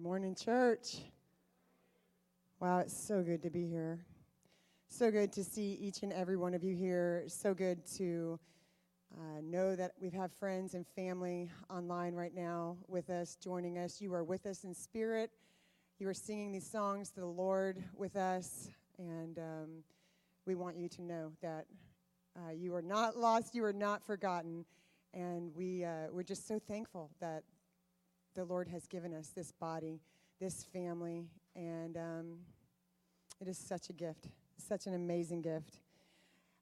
Good morning, church. Wow, it's so good to be here. So good to see each and every one of you here. So good to uh, know that we have friends and family online right now with us, joining us. You are with us in spirit. You are singing these songs to the Lord with us, and um, we want you to know that uh, you are not lost, you are not forgotten, and we uh, we're just so thankful that the Lord has given us this body, this family, and um, it is such a gift, such an amazing gift.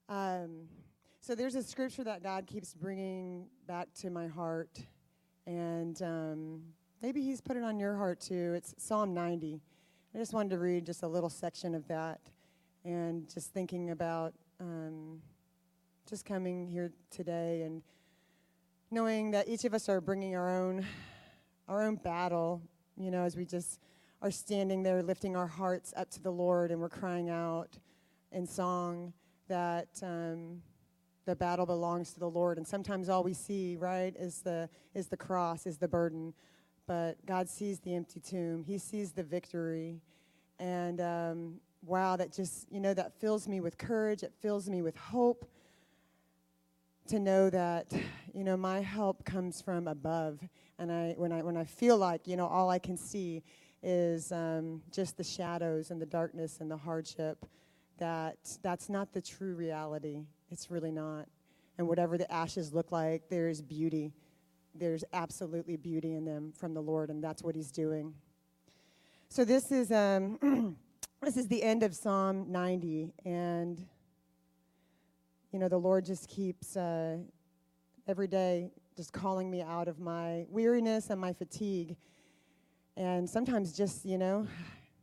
Um, so there's a scripture that God keeps bringing back to my heart, and um, maybe He's put it on your heart too. It's Psalm 90. I just wanted to read just a little section of that, and just thinking about um, just coming here today and knowing that each of us are bringing our own our own battle, you know, as we just are standing there lifting our hearts up to the Lord and we're crying out in song that um, the battle belongs to the Lord. And sometimes all we see, right, is the is the cross, is the burden. But God sees the empty tomb. He sees the victory. And um, wow, that just, you know, that fills me with courage. It fills me with hope to know that, you know, my help comes from above. And I, when I, when I feel like, you know, all I can see is um, just the shadows and the darkness and the hardship, that that's not the true reality. It's really not. And whatever the ashes look like, there is beauty. There's absolutely beauty in them from the Lord, and that's what He's doing. So this is um, this is the end of Psalm 90, and you know the Lord just keeps uh, every day just calling me out of my weariness and my fatigue, and sometimes just you know,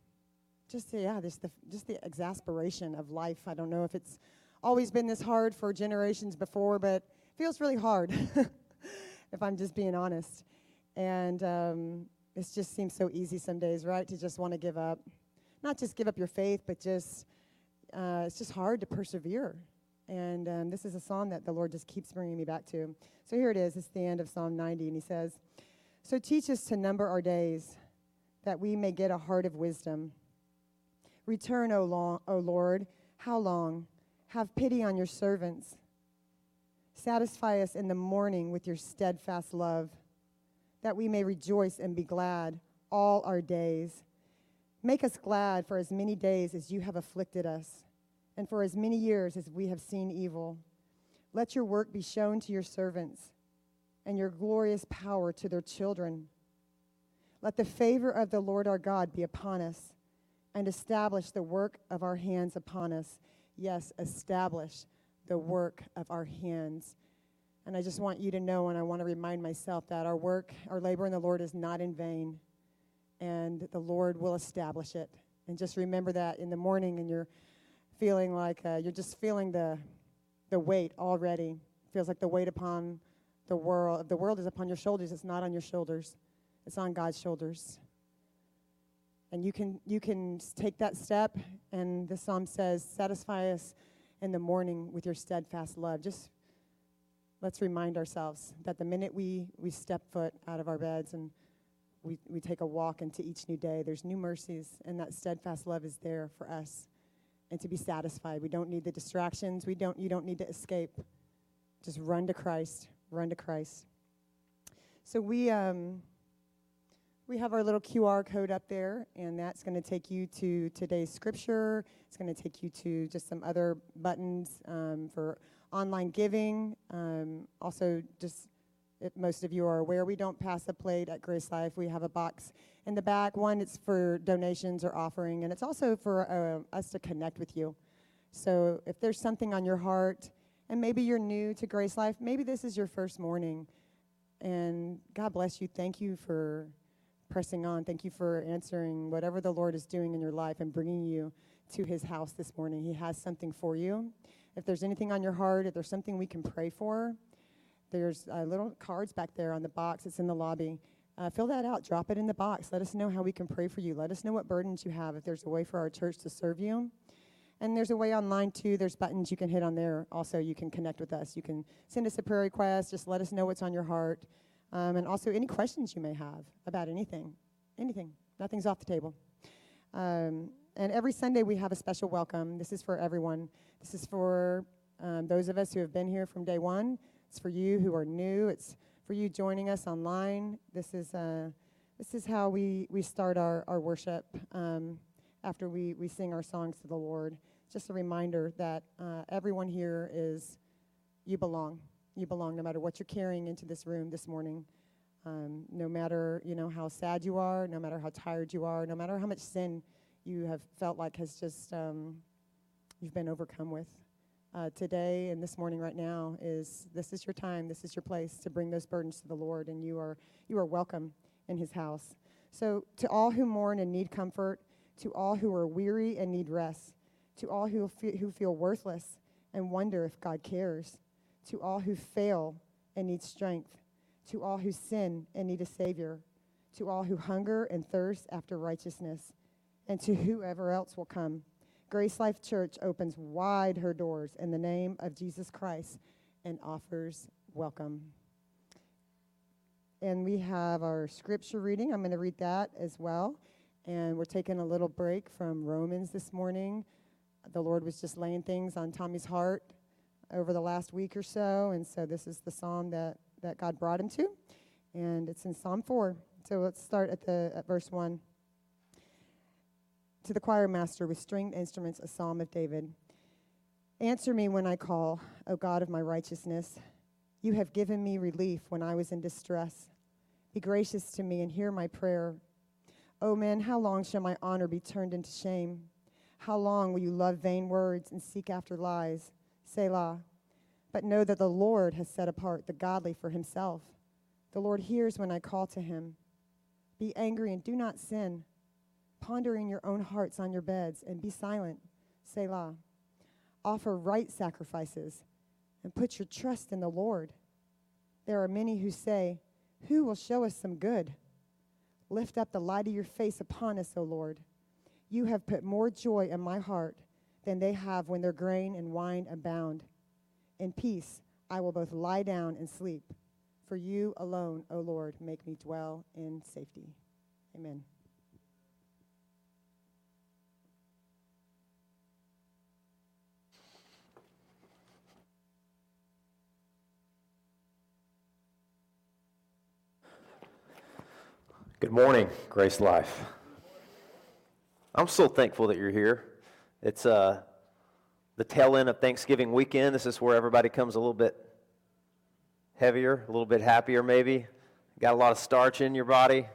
just yeah, just the just the exasperation of life. I don't know if it's always been this hard for generations before, but it feels really hard, if I'm just being honest. And um, it just seems so easy some days, right, to just want to give up. Not just give up your faith, but just, uh, it's just hard to persevere. And um, this is a psalm that the Lord just keeps bringing me back to. So here it is. It's the end of Psalm 90. And he says, So teach us to number our days, that we may get a heart of wisdom. Return, O, long, o Lord, how long? Have pity on your servants. Satisfy us in the morning with your steadfast love, that we may rejoice and be glad all our days. Make us glad for as many days as you have afflicted us, and for as many years as we have seen evil. Let your work be shown to your servants, and your glorious power to their children. Let the favor of the Lord our God be upon us, and establish the work of our hands upon us yes, establish the work of our hands. And I just want you to know, and I want to remind myself that our work, our labor in the Lord is not in vain, and the Lord will establish it. And just remember that in the morning, and you're feeling like uh, you're just feeling the the weight already. feels like the weight upon the world. The world is upon your shoulders. It's not on your shoulders. It's on God's shoulders. And you can, you can take that step, and the psalm says, Satisfy us in the morning with your steadfast love. Just let's remind ourselves that the minute we, we step foot out of our beds and we, we take a walk into each new day, there's new mercies, and that steadfast love is there for us and to be satisfied. We don't need the distractions. We don't, you don't need to escape. Just run to Christ. Run to Christ. So we. Um, we have our little QR code up there, and that's going to take you to today's scripture. It's going to take you to just some other buttons um, for online giving. Um, also, just most of you are aware, we don't pass a plate at Grace Life. We have a box in the back. One, it's for donations or offering, and it's also for uh, us to connect with you. So if there's something on your heart, and maybe you're new to Grace Life, maybe this is your first morning, and God bless you. Thank you for pressing on. Thank you for answering whatever the Lord is doing in your life and bringing you to his house this morning. He has something for you. If there's anything on your heart, if there's something we can pray for, there's uh, little cards back there on the box. It's in the lobby. Uh, fill that out. Drop it in the box. Let us know how we can pray for you. Let us know what burdens you have. If there's a way for our church to serve you. And there's a way online too. There's buttons you can hit on there. Also, you can connect with us. You can send us a prayer request. Just let us know what's on your heart. Um, and also any questions you may have about anything, anything. Nothing's off the table. Um, and every Sunday we have a special welcome. This is for everyone. This is for um, those of us who have been here from day one. It's for you who are new. It's for you joining us online. This is, uh, this is how we, we start our, our worship um, after we, we sing our songs to the Lord. Just a reminder that uh, everyone here is, you belong. You belong no matter what you're carrying into this room this morning. Um, no matter you know how sad you are, no matter how tired you are, no matter how much sin you have felt like has just um, you've been overcome with. Uh, today and this morning, right now, is this is your time, this is your place to bring those burdens to the Lord, and you are you are welcome in His house. So, to all who mourn and need comfort, to all who are weary and need rest, to all who fe- who feel worthless and wonder if God cares, to all who fail and need strength to all who sin and need a Savior, to all who hunger and thirst after righteousness, and to whoever else will come. Grace Life Church opens wide her doors in the name of Jesus Christ and offers welcome. And we have our scripture reading. I'm going to read that as well. And we're taking a little break from Romans this morning. The Lord was just laying things on Tommy's heart over the last week or so. And so this is the psalm that that God brought him to, and it's in Psalm 4. So let's start at, the, at verse 1. To the choir master with stringed instruments, a psalm of David. Answer me when I call, O God of my righteousness. You have given me relief when I was in distress. Be gracious to me and hear my prayer. O men, how long shall my honor be turned into shame? How long will you love vain words and seek after lies? Selah. But know that the Lord has set apart the godly for himself. The Lord hears when I call to him. Be angry and do not sin. Ponder in your own hearts on your beds and be silent. Selah. Offer right sacrifices and put your trust in the Lord. There are many who say, Who will show us some good? Lift up the light of your face upon us, O Lord. You have put more joy in my heart than they have when their grain and wine abound. In peace I will both lie down and sleep. For you alone, O Lord, make me dwell in safety. Amen. Good morning, Grace Life. I'm so thankful that you're here. It's uh, the tail end of Thanksgiving weekend. This is where everybody comes a little bit heavier, a little bit happier, maybe. Got a lot of starch in your body.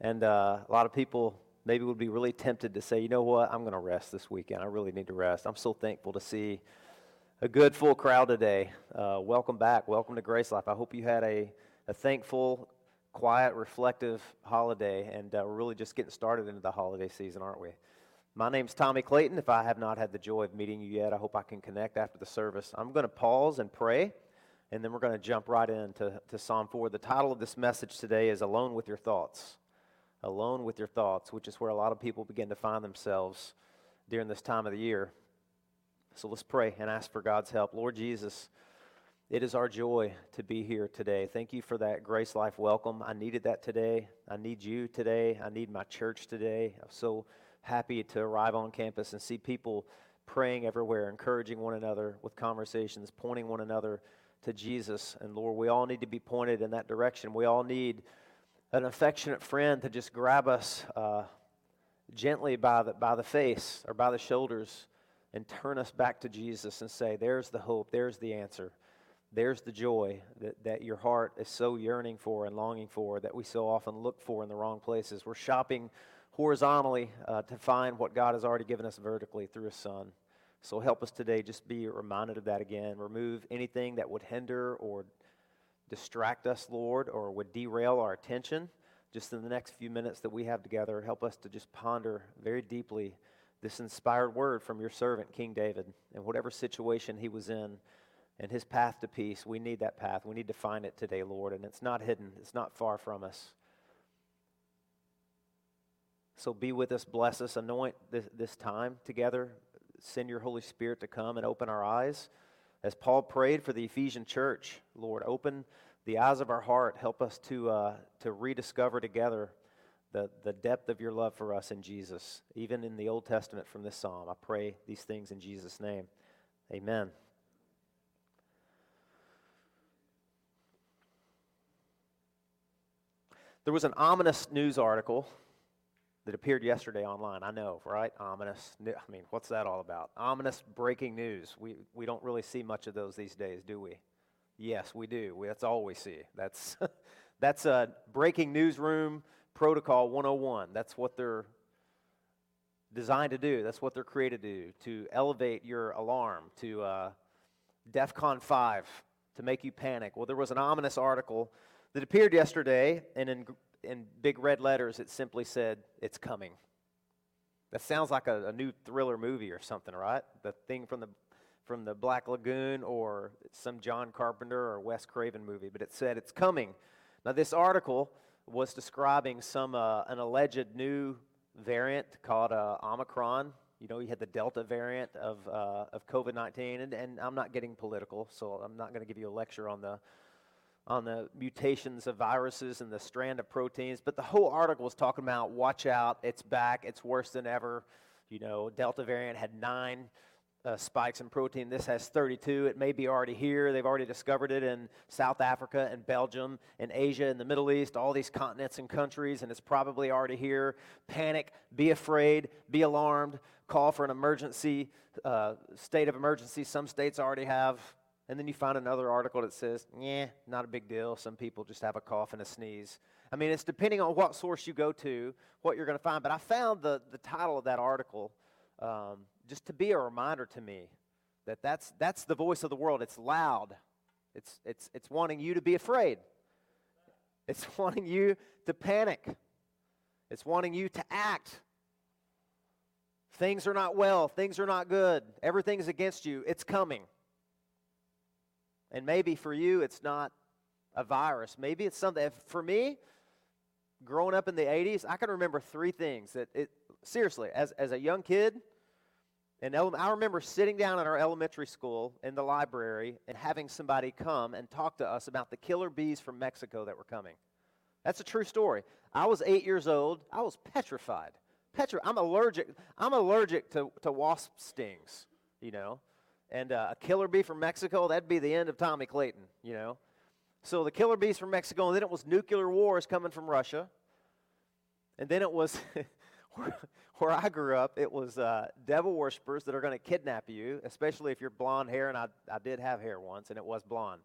And uh, a lot of people maybe would be really tempted to say, you know what, I'm going to rest this weekend. I really need to rest. I'm so thankful to see a good full crowd today. Uh, welcome back. Welcome to Grace Life. I hope you had a, a thankful, quiet, reflective holiday. And uh, we're really just getting started into the holiday season, aren't we? My name's Tommy Clayton. If I have not had the joy of meeting you yet, I hope I can connect after the service. I'm going to pause and pray, and then we're going to jump right into to Psalm 4. The title of this message today is Alone with Your Thoughts. Alone with Your Thoughts, which is where a lot of people begin to find themselves during this time of the year. So let's pray and ask for God's help. Lord Jesus, it is our joy to be here today. Thank you for that Grace Life welcome. I needed that today. I need you today. I need my church today. I'm so happy to arrive on campus and see people praying everywhere, encouraging one another with conversations, pointing one another to Jesus. And Lord, we all need to be pointed in that direction. We all need an affectionate friend to just grab us uh, gently by the, by the face or by the shoulders and turn us back to Jesus and say, There's the hope, there's the answer, there's the joy that, that your heart is so yearning for and longing for that we so often look for in the wrong places. We're shopping horizontally uh, to find what God has already given us vertically through His Son. So help us today just be reminded of that again. Remove anything that would hinder or distract us, Lord, or would derail our attention. Just in the next few minutes that we have together, help us to just ponder very deeply this inspired word from your servant, King David, and whatever situation he was in and his path to peace. We need that path. We need to find it today, Lord, and it's not hidden, it's not far from us. So be with us, bless us, anoint this, this time together. Send your Holy Spirit to come and open our eyes. As Paul prayed for the Ephesian church, Lord, open the eyes of our heart. Help us to, uh, to rediscover together the, the depth of your love for us in Jesus, even in the Old Testament from this psalm. I pray these things in Jesus' name. Amen. There was an ominous news article that appeared yesterday online. I know, right? Ominous. I mean, what's that all about? Ominous breaking news. We, we don't really see much of those these days, do we? Yes, we do. We, that's all we see. That's, that's a breaking newsroom protocol 101. That's what they're designed to do. That's what they're created to do, to elevate your alarm, to uh, DEF CON 5, to make you panic. Well, there was an ominous article that appeared yesterday, and in in big red letters, it simply said, It's coming. That sounds like a, a, new thriller movie or something, right? The thing from the, from the Black Lagoon or some John Carpenter or Wes Craven movie, but it said, It's coming. Now, this article was describing some, uh, an alleged new variant called uh, Omicron. You know, you had the Delta variant of, uh, of COVID 19, and, and I'm not getting political, so I'm not going to give you a lecture on the on the mutations of viruses and the strand of proteins, but the whole article was talking about watch out, it's back, it's worse than ever. You know, Delta variant had nine uh, spikes in protein. This has 32. It may be already here. They've already discovered it in South Africa and Belgium and Asia and the Middle East, all these continents and countries, and it's probably already here. Panic, be afraid, be alarmed, call for an emergency, uh, state of emergency. Some states already have and then you find another article that says, yeah, not a big deal. Some people just have a cough and a sneeze. I mean, it's depending on what source you go to, what you're going to find. But I found the, the title of that article um, just to be a reminder to me that that's, that's the voice of the world. It's loud, it's, it's, it's wanting you to be afraid, it's wanting you to panic, it's wanting you to act. Things are not well, things are not good, everything's against you. It's coming. And maybe for you, it's not a virus. Maybe it's something. For me, growing up in the 80s, I can remember three things that it, seriously, as, as a young kid, and I remember sitting down at our elementary school in the library and having somebody come and talk to us about the killer bees from Mexico that were coming. That's a true story. I was eight years old. I was petrified. Petri- I'm allergic. I'm allergic to, to wasp stings, you know and uh, a killer bee from Mexico, that'd be the end of Tommy Clayton, you know. So the killer bees from Mexico, and then it was nuclear wars coming from Russia. And then it was, where, where, I grew up, it was uh, devil worshippers that are going to kidnap you, especially if you're blonde hair, and I, I did have hair once, and it was blonde.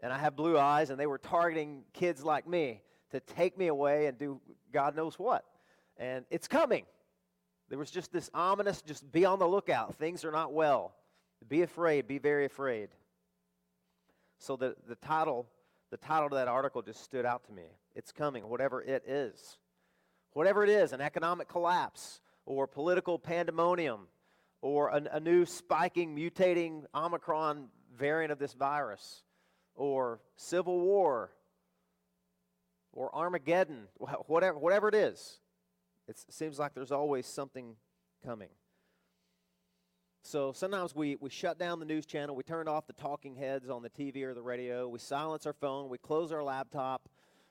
And I have blue eyes, and they were targeting kids like me to take me away and do God knows what. And it's coming. There was just this ominous, just be on the lookout. Things are not well. Be afraid, be very afraid. So the, the title, the title of that article just stood out to me. It's coming, whatever it is. Whatever it is, an economic collapse or political pandemonium or a, a new spiking, mutating Omicron variant of this virus or civil war or Armageddon, whatever, whatever it is, it seems like there's always something coming. So sometimes we, we shut down the news channel, we turn off the talking heads on the TV or the radio, we silence our phone, we close our laptop.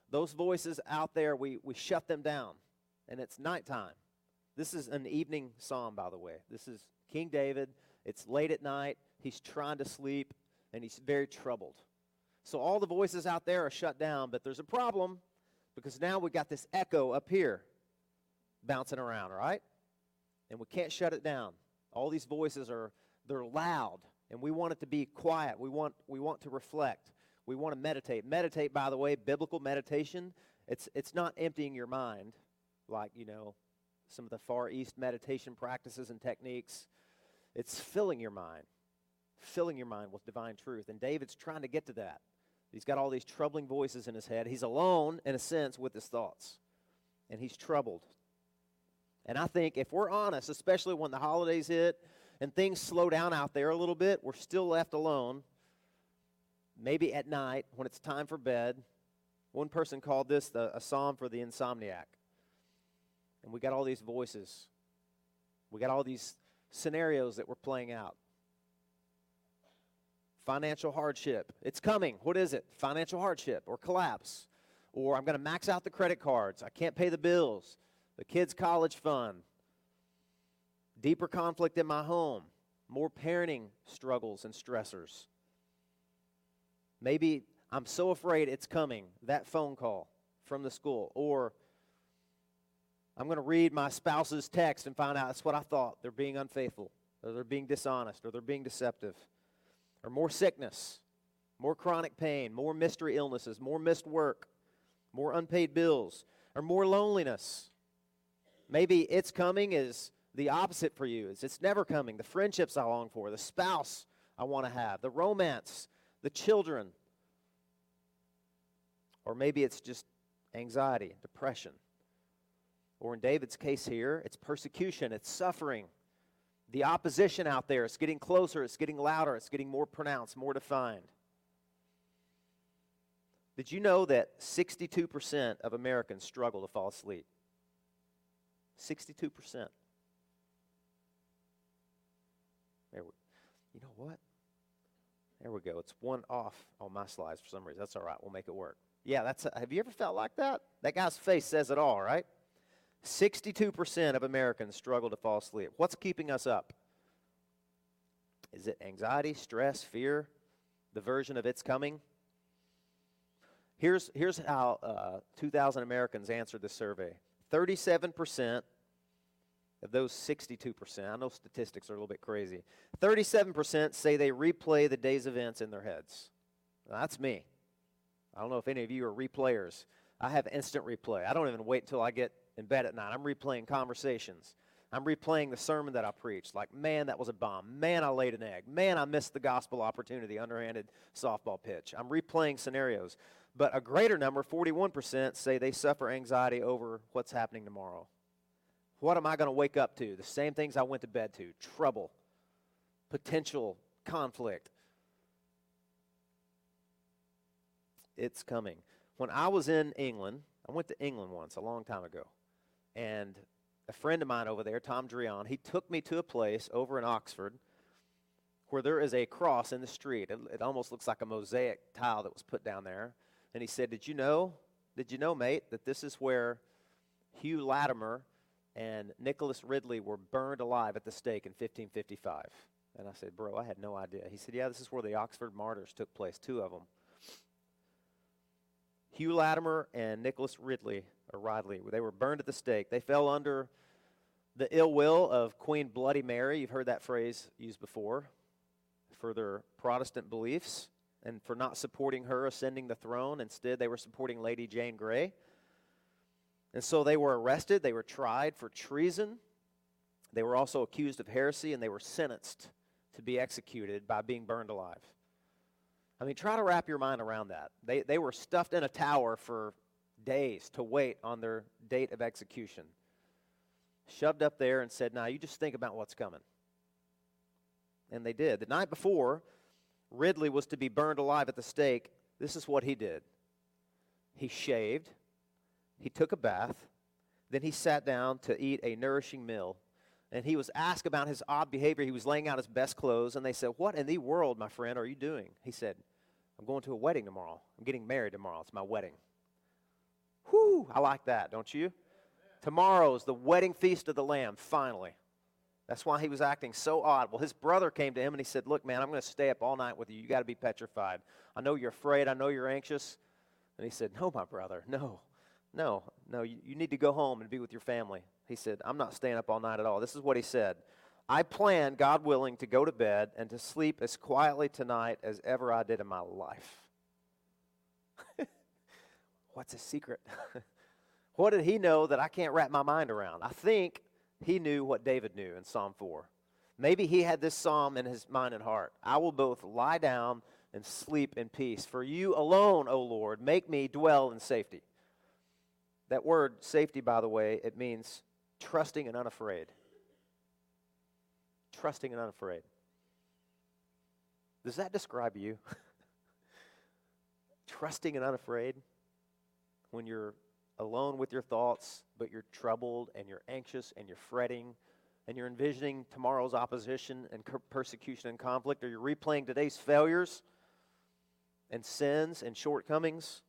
Those voices out there, we, we shut them down. And it's nighttime. This is an evening psalm, by the way. This is King David. It's late at night. He's trying to sleep, and he's very troubled. So all the voices out there are shut down, but there's a problem because now we've got this echo up here bouncing around, right? And we can't shut it down. All these voices are they're loud and we want it to be quiet. We want we want to reflect. We want to meditate. Meditate by the way, biblical meditation, it's it's not emptying your mind like, you know, some of the far east meditation practices and techniques. It's filling your mind. Filling your mind with divine truth. And David's trying to get to that. He's got all these troubling voices in his head. He's alone, in a sense, with his thoughts. And he's troubled. And I think if we're honest, especially when the holidays hit and things slow down out there a little bit, we're still left alone. Maybe at night when it's time for bed. One person called this the, a psalm for the insomniac. And we got all these voices. We got all these scenarios that we're playing out. Financial hardship. It's coming. What is it? Financial hardship or collapse or I'm going to max out the credit cards. I can't pay the bills, the kids' college fund, deeper conflict in my home, more parenting struggles and stressors. Maybe I'm so afraid it's coming, that phone call from the school, or I'm going to read my spouse's text and find out that's what I thought. They're being unfaithful, or they're being dishonest, or they're being deceptive, or more sickness, more chronic pain, more mystery illnesses, more missed work, more unpaid bills, or more loneliness. Maybe it's coming is the opposite for you. Is it's never coming. The friendships I long for, the spouse I want to have, the romance, the children. Or maybe it's just anxiety, depression. Or in David's case here, it's persecution, it's suffering. The opposition out there, it's getting closer, it's getting louder, it's getting more pronounced, more defined. Did you know that 62% of Americans struggle to fall asleep? 62%. There we, you know what? There we go. It's one off on my slides for some reason. That's all right. We'll make it work. Yeah, that's. A, have you ever felt like that? That guy's face says it all, right? 62% of Americans struggle to fall asleep. What's keeping us up? Is it anxiety, stress, fear, the version of it's coming? Here's, here's how uh, 2,000 Americans answered this survey 37% of those 62%, I know statistics are a little bit crazy, 37% say they replay the day's events in their heads. Now, that's me. I don't know if any of you are replayers. I have instant replay. I don't even wait until I get in bed at night. I'm replaying conversations. I'm replaying the sermon that I preached. Like, man, that was a bomb. Man, I laid an egg. Man, I missed the gospel opportunity, underhanded softball pitch. I'm replaying scenarios. But a greater number, 41%, say they suffer anxiety over what's happening tomorrow. What am I going to wake up to? The same things I went to bed to trouble, potential conflict. It's coming. When I was in England, I went to England once a long time ago. And a friend of mine over there, Tom Drion, he took me to a place over in Oxford where there is a cross in the street. It, it almost looks like a mosaic tile that was put down there. And he said, Did you know, did you know, mate, that this is where Hugh Latimer and Nicholas Ridley were burned alive at the stake in 1555? And I said, Bro, I had no idea. He said, Yeah, this is where the Oxford martyrs took place, two of them. Hugh Latimer and Nicholas Ridley, or Ridley, they were burned at the stake. They fell under the ill will of Queen Bloody Mary. You've heard that phrase used before for their Protestant beliefs and for not supporting her ascending the throne. Instead, they were supporting Lady Jane Grey. And so they were arrested, they were tried for treason. They were also accused of heresy, and they were sentenced to be executed by being burned alive. I mean, try to wrap your mind around that. They, they were stuffed in a tower for days to wait on their date of execution. Shoved up there and said, Now you just think about what's coming. And they did. The night before, Ridley was to be burned alive at the stake. This is what he did he shaved, he took a bath, then he sat down to eat a nourishing meal. And he was asked about his odd behavior. He was laying out his best clothes, and they said, What in the world, my friend, are you doing? He said, I'm going to a wedding tomorrow. I'm getting married tomorrow. It's my wedding. Whew, I like that, don't you? Tomorrow is the wedding feast of the Lamb, finally. That's why he was acting so odd. Well, his brother came to him and he said, Look, man, I'm going to stay up all night with you. You got to be petrified. I know you're afraid. I know you're anxious. And he said, No, my brother, no, no, no. You, you need to go home and be with your family. He said, I'm not staying up all night at all. This is what he said I plan, God willing, to go to bed and to sleep as quietly tonight as ever I did in my life. What's his secret? what did he know that I can't wrap my mind around? I think he knew what David knew in Psalm 4. Maybe he had this psalm in his mind and heart. I will both lie down and sleep in peace. For you alone, O Lord, make me dwell in safety. That word, safety, by the way, it means trusting and unafraid trusting and unafraid. Does that describe you? trusting and unafraid when you're alone with your thoughts, but you're troubled and you're anxious and you're fretting and you're envisioning tomorrow's opposition and persecution and conflict, or you're replaying today's failures and sins and shortcomings.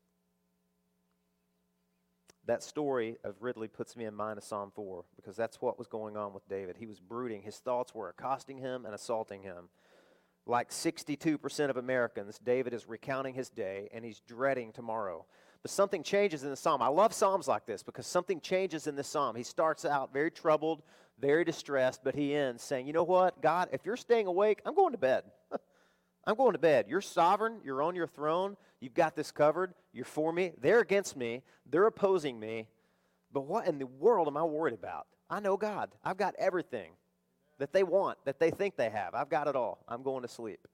That story of Ridley puts me in mind of Psalm 4 because that's what was going on with David. He was brooding. His thoughts were accosting him and assaulting him. Like 62% of Americans, David is recounting his day and he's dreading tomorrow. But something changes in the psalm. I love psalms like this because something changes in the psalm. He starts out very troubled, very distressed, but he ends saying, You know what, God, if you're staying awake, I'm going to bed. I'm going to bed. You're sovereign. You're on your throne. You've got this covered. You're for me. They're against me. They're opposing me. But what in the world am I worried about? I know God. I've got everything that they want, that they think they have. I've got it all. I'm going to sleep,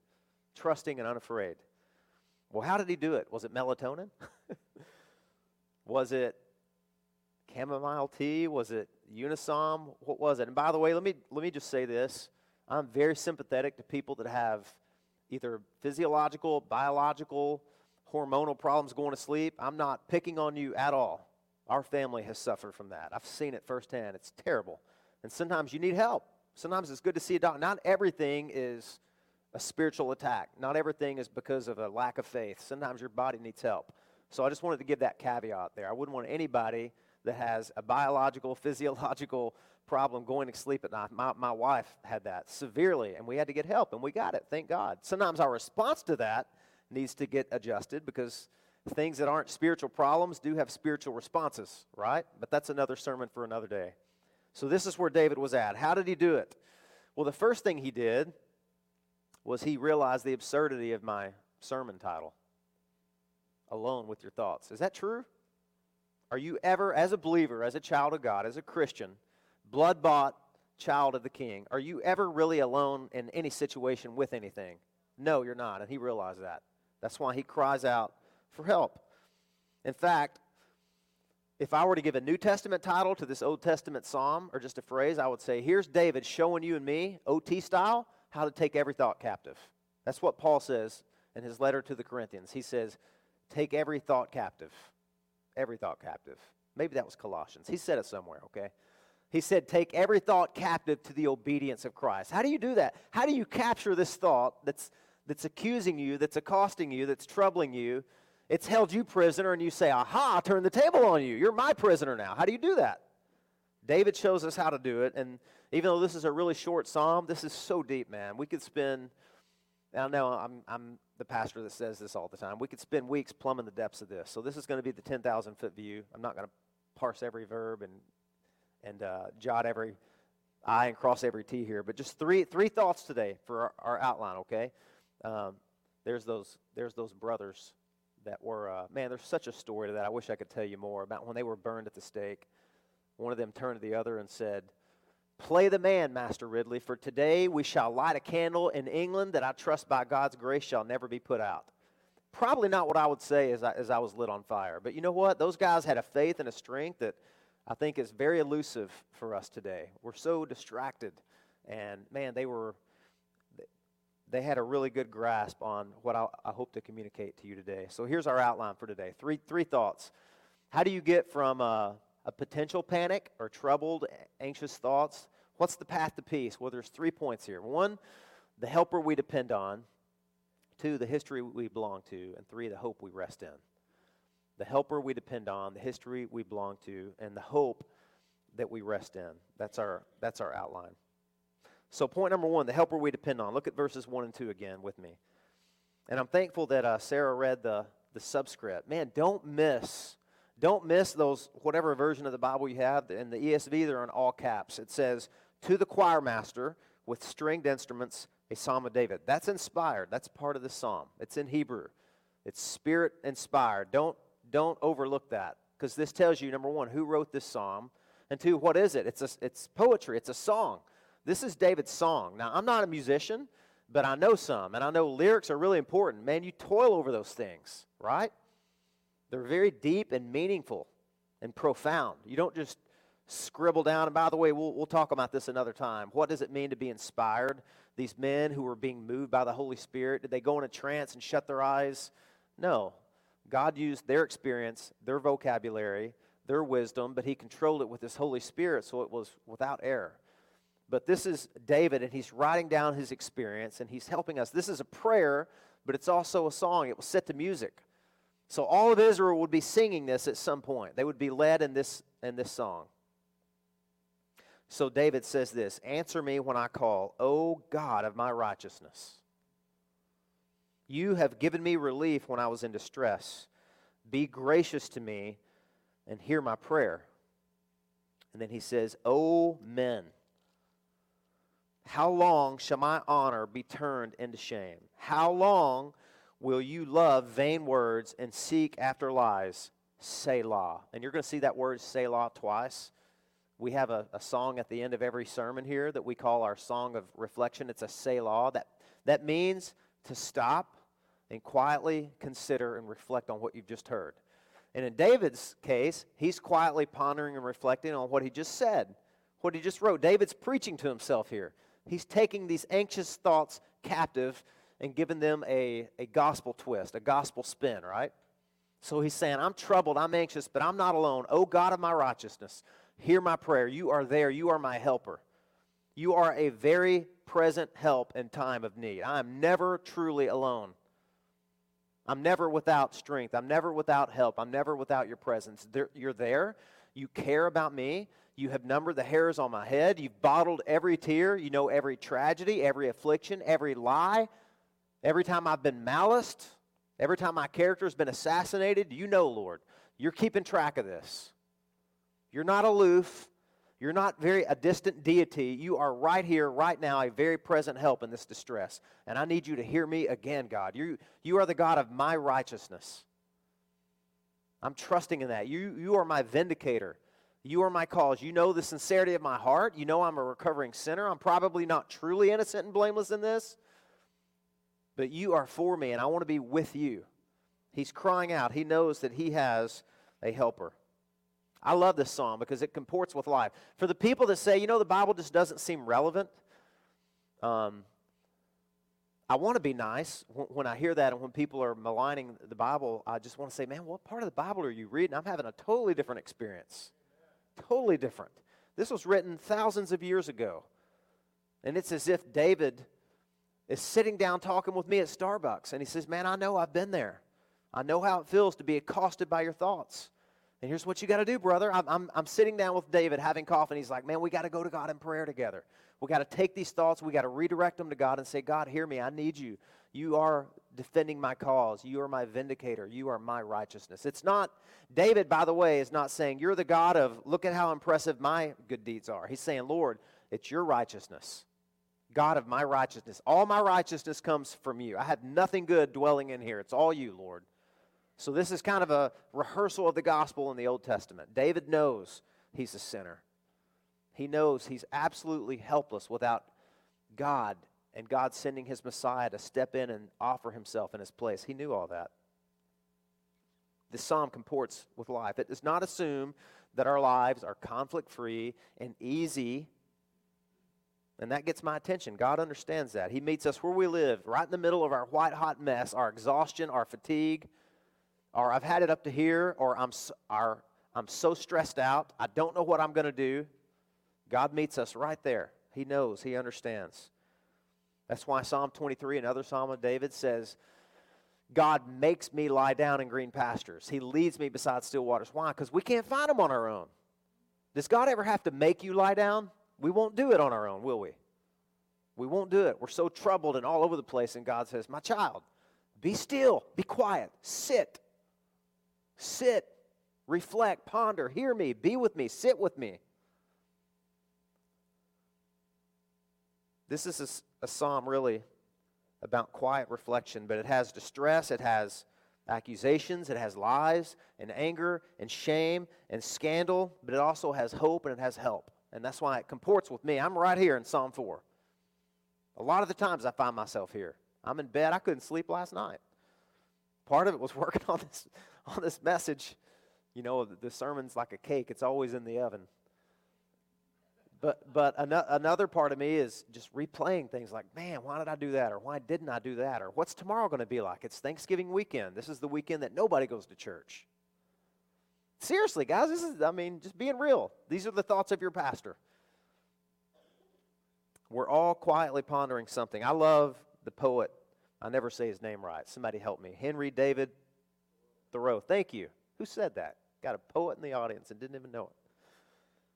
trusting and unafraid. Well, how did he do it? Was it melatonin? was it chamomile tea? Was it Unisom? What was it? And by the way, let me let me just say this. I'm very sympathetic to people that have either physiological, biological, hormonal problems going to sleep. I'm not picking on you at all. Our family has suffered from that. I've seen it firsthand. It's terrible. And sometimes you need help. Sometimes it's good to see a doctor. Not everything is a spiritual attack. Not everything is because of a lack of faith. Sometimes your body needs help. So I just wanted to give that caveat there. I wouldn't want anybody that has a biological, physiological problem going to sleep at night. My, my wife had that severely, and we had to get help, and we got it, thank God. Sometimes our response to that needs to get adjusted because things that aren't spiritual problems do have spiritual responses, right? But that's another sermon for another day. So this is where David was at. How did he do it? Well, the first thing he did was he realized the absurdity of my sermon title Alone with Your Thoughts. Is that true? Are you ever, as a believer, as a child of God, as a Christian, blood bought child of the king, are you ever really alone in any situation with anything? No, you're not. And he realized that. That's why he cries out for help. In fact, if I were to give a New Testament title to this Old Testament psalm or just a phrase, I would say, Here's David showing you and me, OT style, how to take every thought captive. That's what Paul says in his letter to the Corinthians. He says, Take every thought captive. Every thought captive. Maybe that was Colossians. He said it somewhere, okay? He said, Take every thought captive to the obedience of Christ. How do you do that? How do you capture this thought that's, that's accusing you, that's accosting you, that's troubling you? It's held you prisoner, and you say, Aha, turn the table on you. You're my prisoner now. How do you do that? David shows us how to do it. And even though this is a really short psalm, this is so deep, man. We could spend, I know I'm, I'm the pastor that says this all the time, we could spend weeks plumbing the depths of this. So this is going to be the 10,000 foot view. I'm not going to parse every verb and and uh, jot every I and cross every T here. But just three three thoughts today for our, our outline. Okay, um, there's those there's those brothers that were uh, man. There's such a story to that. I wish I could tell you more about when they were burned at the stake. One of them turned to the other and said. Play the man, Master Ridley, for today we shall light a candle in England that I trust by God's grace shall never be put out. Probably not what I would say as I, as I was lit on fire. But you know what? Those guys had a faith and a strength that I think is very elusive for us today. We're so distracted. And man, they were, they had a really good grasp on what I, I hope to communicate to you today. So here's our outline for today three, three thoughts. How do you get from a, a potential panic or troubled, anxious thoughts? What's the path to peace? Well, there's three points here. One, the helper we depend on. Two, the history we belong to. And three, the hope we rest in the helper we depend on, the history we belong to, and the hope that we rest in. That's our, that's our outline. So, point number one, the helper we depend on. Look at verses one and two again with me. And I'm thankful that uh, Sarah read the, the subscript. Man, don't miss, don't miss those, whatever version of the Bible you have. In the ESV, they're in all caps. It says, To the choir master with stringed instruments, a psalm of David. That's inspired. That's part of the psalm. It's in Hebrew. It's spirit inspired. Don't don't overlook that because this tells you number one, who wrote this psalm, and two, what is it? It's, a, it's poetry, it's a song. This is David's song. Now, I'm not a musician, but I know some, and I know lyrics are really important. Man, you toil over those things, right? They're very deep and meaningful and profound. You don't just scribble down. And by the way, we'll, we'll talk about this another time. What does it mean to be inspired? These men who were being moved by the Holy Spirit, did they go in a trance and shut their eyes? No. God used their experience, their vocabulary, their wisdom, but he controlled it with his Holy Spirit so it was without error. But this is David, and he's writing down his experience, and he's helping us. This is a prayer, but it's also a song. It was set to music. So all of Israel would be singing this at some point. They would be led in this in this song. So David says this, "Answer me when I call, O God of my righteousness. You have given me relief when I was in distress. Be gracious to me and hear my prayer." And then he says, "O men, how long shall my honor be turned into shame? How long will you love vain words and seek after lies? Selah. And you're going to see that word Selah twice. We have a, a song at the end of every sermon here that we call our song of reflection. It's a Selah. That, that means to stop and quietly consider and reflect on what you've just heard. And in David's case, he's quietly pondering and reflecting on what he just said, what he just wrote. David's preaching to himself here. He's taking these anxious thoughts captive and giving them a, a gospel twist, a gospel spin, right? So he's saying, I'm troubled, I'm anxious, but I'm not alone. O God of my righteousness, hear my prayer. You are there, you are my helper. You are a very present help in time of need. I am never truly alone. I'm never without strength. I'm never without help. I'm never without your presence. There, you're there. You care about me. You have numbered the hairs on my head. You've bottled every tear. You know every tragedy, every affliction, every lie, every time I've been maliced, every time my character's been assassinated. You know, Lord. You're keeping track of this. You're not aloof. You're not very a distant deity. You are right here, right now, a very present help in this distress. And I need you to hear me again, God. You, you are the God of my righteousness. I'm trusting in that. You, you are my vindicator. You are my cause. You know the sincerity of my heart. You know I'm a recovering sinner. I'm probably not truly innocent and blameless in this, but you are for me, and I want to be with you. He's crying out. He knows that he has a helper. I love this song because it comports with life. For the people that say, you know, the Bible just doesn't seem relevant, um, I want to be nice when I hear that, and when people are maligning the Bible, I just want to say, man, what part of the Bible are you reading? I'm having a totally different experience. Totally different. This was written thousands of years ago. And it's as if David is sitting down talking with me at Starbucks. And he says, Man, I know I've been there. I know how it feels to be accosted by your thoughts. And here's what you got to do, brother. I'm, I'm, I'm, sitting down with David having coffee, and he's like, Man, we got to go to God in prayer together. We got to take these thoughts, we got to redirect them to God and say, God, hear me. I need you. You are defending my cause. You are my vindicator. You are my righteousness. It's not, David, by the way, is not saying, You're the God of, look at how impressive my good deeds are. He's saying, Lord, it's your righteousness. God of my righteousness. All my righteousness comes from you. I have nothing good dwelling in here. It's all you, Lord. So this is kind of a rehearsal of the gospel in the Old Testament. David knows he's a sinner. He knows he's absolutely helpless without God and God sending his Messiah to step in and offer himself in his place. He knew all that. This psalm comports with life. It does not assume that our lives are conflict free and easy. And that gets my attention. God understands that. He meets us where we live, right in the middle of our white hot mess, our exhaustion, our fatigue, or I've had it up to here, or I'm, our, I'm so stressed out, I don't know what I'm going to do. God meets us right there. He knows, He understands. That's why Psalm 23, another psalm of David, says, God makes me lie down in green pastures. He leads me beside still waters. Why? Because we can't find them on our own. Does God ever have to make you lie down? We won't do it on our own, will we? We won't do it. We're so troubled and all over the place, and God says, My child, be still, be quiet, sit. Sit, reflect, ponder, hear me, be with me, sit with me. This is a, a psalm really about quiet reflection, but it has distress, it has accusations, it has lies and anger and shame and scandal, but it also has hope and it has help. And that's why it comports with me. I'm right here in Psalm 4. A lot of the times I find myself here. I'm in bed. I couldn't sleep last night. Part of it was working on this on this message. You know, the, sermon's like a cake. It's always in the oven. But, but an- another part of me is just replaying things like, man, why did I do that? Or why didn't I do that? Or what's tomorrow going to be like? It's Thanksgiving weekend. This is the weekend that nobody goes to church. Seriously, guys, this is, I mean, just being real. These are the thoughts of your pastor. We're all quietly pondering something. I love the poet. I never say his name right. Somebody help me. Henry David Thoreau. Thank you. Who said that? Got a poet in the audience and didn't even know it.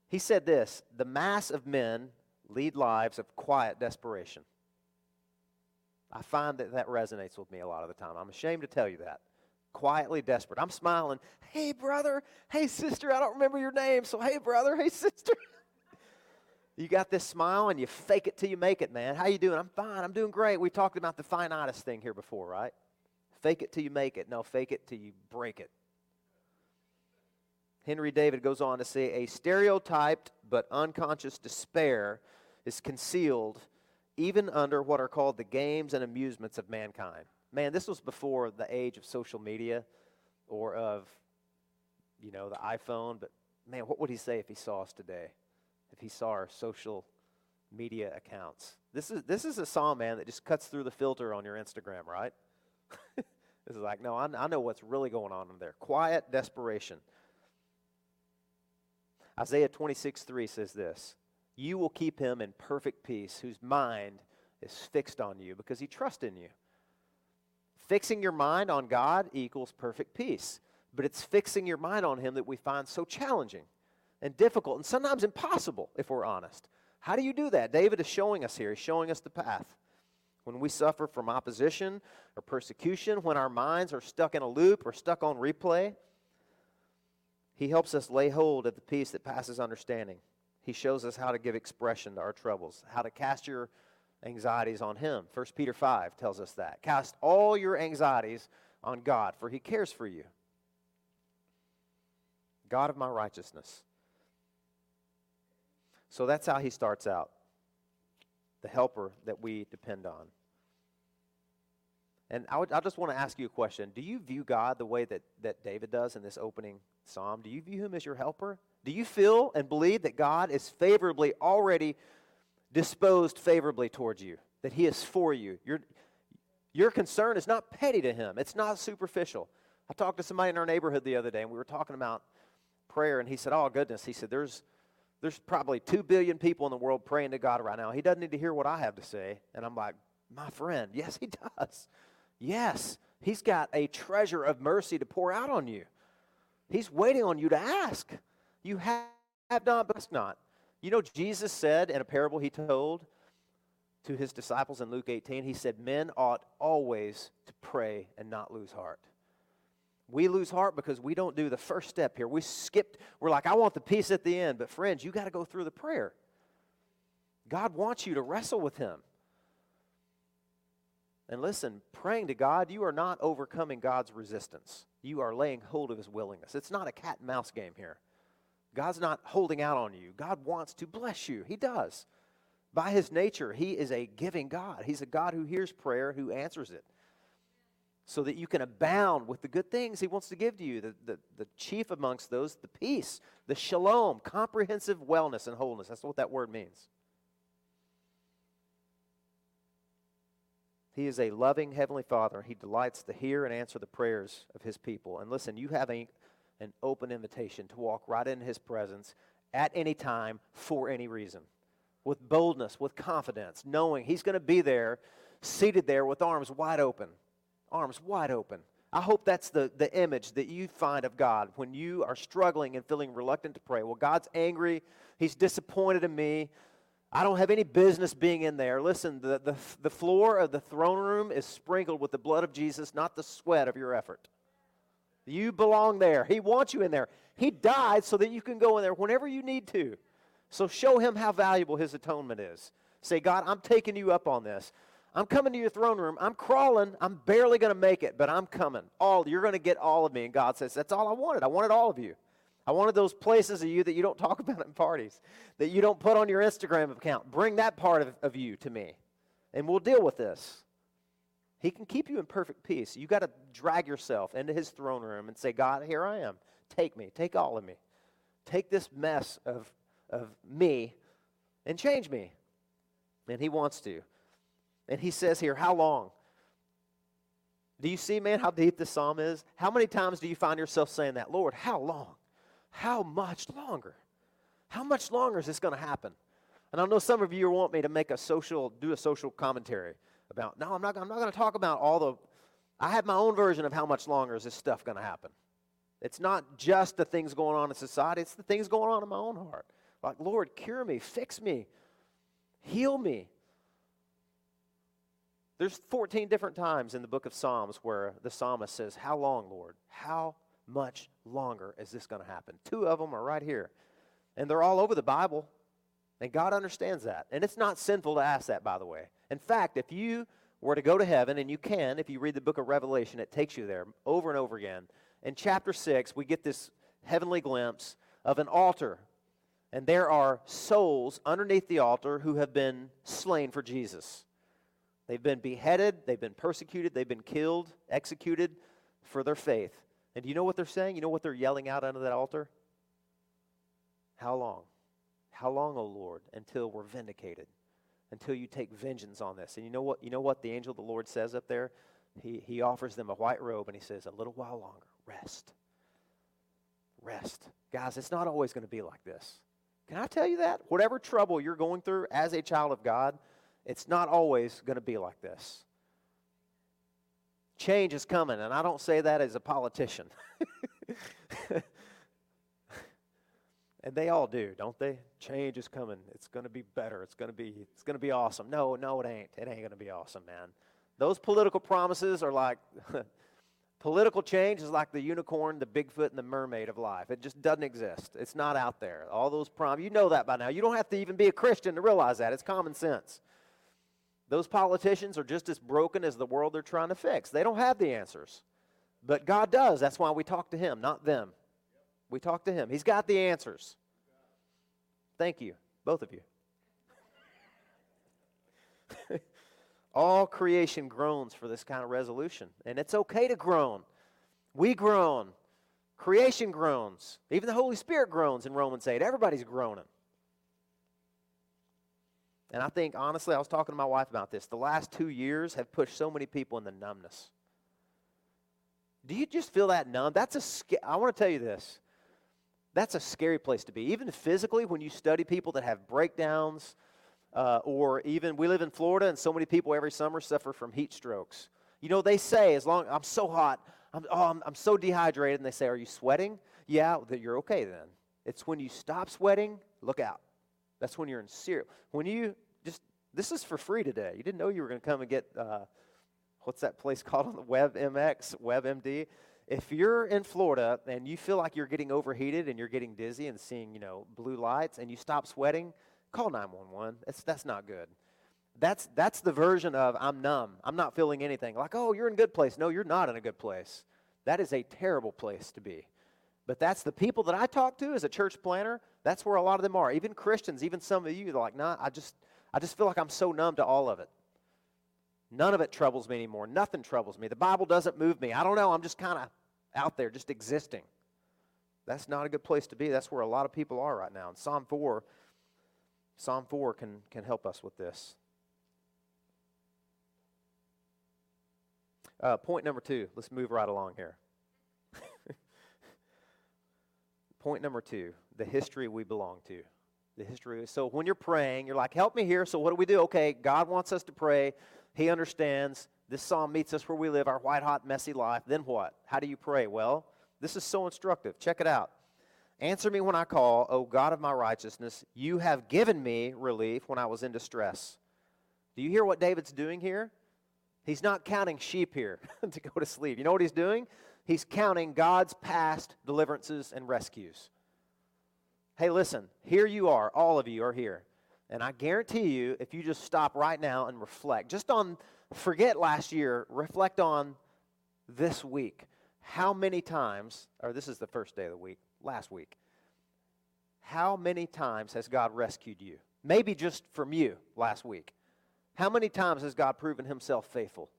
He said this The mass of men lead lives of quiet desperation. I find that that resonates with me a lot of the time. I'm ashamed to tell you that. Quietly desperate. I'm smiling. Hey, brother. Hey, sister. I don't remember your name. So, hey, brother. Hey, sister. you got this smile and you fake it till you make it, man. How you doing? I'm fine. I'm doing great. We talked about the fine artist thing here before, right? Fake it till you make it. No, fake it till you break it. Henry David goes on to say a stereotyped but unconscious despair is concealed even under what are called the games and amusements of mankind. Man, this was before the age of social media or of, you know, the iPhone. But man, what would he say if he saw us today? If he saw our social media accounts? This is, this is a psalm, man, that just cuts through the filter on your Instagram, right? this is like, no, I, I know what's really going on in there. Quiet desperation. Isaiah 26, 3 says this You will keep him in perfect peace, whose mind is fixed on you because he trusts in you. Fixing your mind on God equals perfect peace, but it's fixing your mind on him that we find so challenging and difficult and sometimes impossible if we're honest. How do you do that? David is showing us here, he's showing us the path. When we suffer from opposition or persecution, when our minds are stuck in a loop or stuck on replay, he helps us lay hold of the peace that passes understanding. He shows us how to give expression to our troubles, how to cast your anxieties on Him. 1 Peter 5 tells us that. Cast all your anxieties on God, for He cares for you. God of my righteousness. So that's how He starts out the helper that we depend on. And I, would, I just want to ask you a question. Do you view God the way that, that David does in this opening psalm? Do you view him as your helper? Do you feel and believe that God is favorably already disposed favorably towards you? That he is for you? Your, your concern is not petty to him, it's not superficial. I talked to somebody in our neighborhood the other day, and we were talking about prayer, and he said, Oh, goodness. He said, There's, there's probably 2 billion people in the world praying to God right now. He doesn't need to hear what I have to say. And I'm like, My friend, yes, he does. Yes, He's got a treasure of mercy to pour out on you. He's waiting on you to ask. You have, not, but not. You know, Jesus said in a parable he told to his disciples in Luke 18, he said, Men ought always to pray and not lose heart. We lose heart because we don't do the first step here. We skipped, we're like, I want the peace at the end. But, friends, you got to go through the prayer. God wants you to wrestle with Him. And listen, praying to God, you are not overcoming God's resistance. You are laying hold of His willingness. It's not a cat and mouse game here. God's not holding out on you. God wants to bless you. He does. By His nature, He is a giving God. He's a God who hears prayer, who answers it. So that you can abound with the good things He wants to give to you. The, the, the chief amongst those, the peace, the shalom, comprehensive wellness and wholeness. That's what that word means. He is a loving Heavenly Father. He delights to hear and answer the prayers of His people. And listen, you have a, an open invitation to walk right in His presence at any time for any reason, with boldness, with confidence, knowing He's going to be there, seated there with arms wide open. Arms wide open. I hope that's the, the image that you find of God when you are struggling and feeling reluctant to pray. Well, God's angry. He's disappointed in me. I don't have any business being in there. Listen, the, the, the floor of the throne room is sprinkled with the blood of Jesus, not the sweat of your effort. You belong there. He wants you in there. He died so that you can go in there whenever you need to. So show him how valuable his atonement is. Say, God, I'm taking you up on this. I'm coming to your throne room. I'm crawling. I'm barely going to make it, but I'm coming. All you're going to get all of me. And God says, That's all I wanted. I wanted all of you. I wanted those places of you that you don't talk about in parties, that you don't put on your Instagram account. Bring that part of, of you to me, and we'll deal with this. He can keep you in perfect peace. You got to drag yourself into his throne room and say, God, here I am. Take me. Take all of me. Take this mess of, of me and change me. And he wants to. And he says here, How long? Do you see, man, how deep this psalm is? How many times do you find yourself saying that? Lord, how long? How much longer? How much longer is this going to happen? And I know some of you want me to make a social, do a social commentary about, no, I'm not, I'm not going to talk about all the, I have my own version of how much longer is this stuff going to happen. It's not just the things going on in society, it's the things going on in my own heart. Like, Lord, cure me, fix me, heal me. There's 14 different times in the book of Psalms where the psalmist says, How long, Lord? How much longer is this going to happen? Two of them are right here. And they're all over the Bible. And God understands that. And it's not sinful to ask that, by the way. In fact, if you were to go to heaven, and you can, if you read the book of Revelation, it takes you there over and over again. In chapter 6, we get this heavenly glimpse of an altar. And there are souls underneath the altar who have been slain for Jesus. They've been beheaded, they've been persecuted, they've been killed, executed for their faith. And do you know what they're saying? You know what they're yelling out under that altar? How long? How long, O oh Lord, until we're vindicated? Until you take vengeance on this. And you know what? You know what the angel of the Lord says up there? He, he offers them a white robe and he says, A little while longer, rest. Rest. Guys, it's not always going to be like this. Can I tell you that? Whatever trouble you're going through as a child of God, it's not always going to be like this. Change is coming, and I don't say that as a politician. and they all do, don't they? Change is coming. It's going to be better. It's going to be it's going to be awesome. No, no it ain't. It ain't going to be awesome, man. Those political promises are like political change is like the unicorn, the Bigfoot and the mermaid of life. It just doesn't exist. It's not out there. All those prom you know that by now. You don't have to even be a Christian to realize that. It's common sense. Those politicians are just as broken as the world they're trying to fix. They don't have the answers. But God does. That's why we talk to Him, not them. We talk to Him. He's got the answers. Thank you, both of you. All creation groans for this kind of resolution. And it's okay to groan. We groan. Creation groans. Even the Holy Spirit groans in Romans 8. Everybody's groaning. And I think, honestly, I was talking to my wife about this. The last two years have pushed so many people into numbness. Do you just feel that numb? That's a. I want to tell you this. That's a scary place to be. Even physically, when you study people that have breakdowns, uh, or even we live in Florida, and so many people every summer suffer from heat strokes. You know, they say, as long I'm so hot, I'm, oh, I'm, I'm so dehydrated, and they say, Are you sweating? Yeah, that you're okay then. It's when you stop sweating, look out. That's when you're in serious. When you just, this is for free today. You didn't know you were going to come and get, uh, what's that place called on the WebMX, WebMD? If you're in Florida and you feel like you're getting overheated and you're getting dizzy and seeing, you know, blue lights and you stop sweating, call 911. That's, that's not good. That's, that's the version of I'm numb. I'm not feeling anything. Like, oh, you're in a good place. No, you're not in a good place. That is a terrible place to be. But that's the people that I talk to as a church planner. That's where a lot of them are. Even Christians, even some of you, they're like, nah, I just, I just feel like I'm so numb to all of it. None of it troubles me anymore. Nothing troubles me. The Bible doesn't move me. I don't know. I'm just kind of out there, just existing. That's not a good place to be. That's where a lot of people are right now. And Psalm 4, Psalm 4 can, can help us with this. Uh, point number two. Let's move right along here. Point number two the history we belong to. The history. So when you're praying, you're like, help me here. So what do we do? Okay, God wants us to pray. He understands. This psalm meets us where we live, our white hot, messy life. Then what? How do you pray? Well, this is so instructive. Check it out. Answer me when I call, O God of my righteousness. You have given me relief when I was in distress. Do you hear what David's doing here? He's not counting sheep here to go to sleep. You know what he's doing? he's counting God's past deliverances and rescues. Hey, listen, here you are, all of you are here. And I guarantee you, if you just stop right now and reflect, just on, forget last year, reflect on this week. How many times, or this is the first day of the week, last week, how many times has God rescued you? Maybe just from you last week. How many times has God proven himself faithful?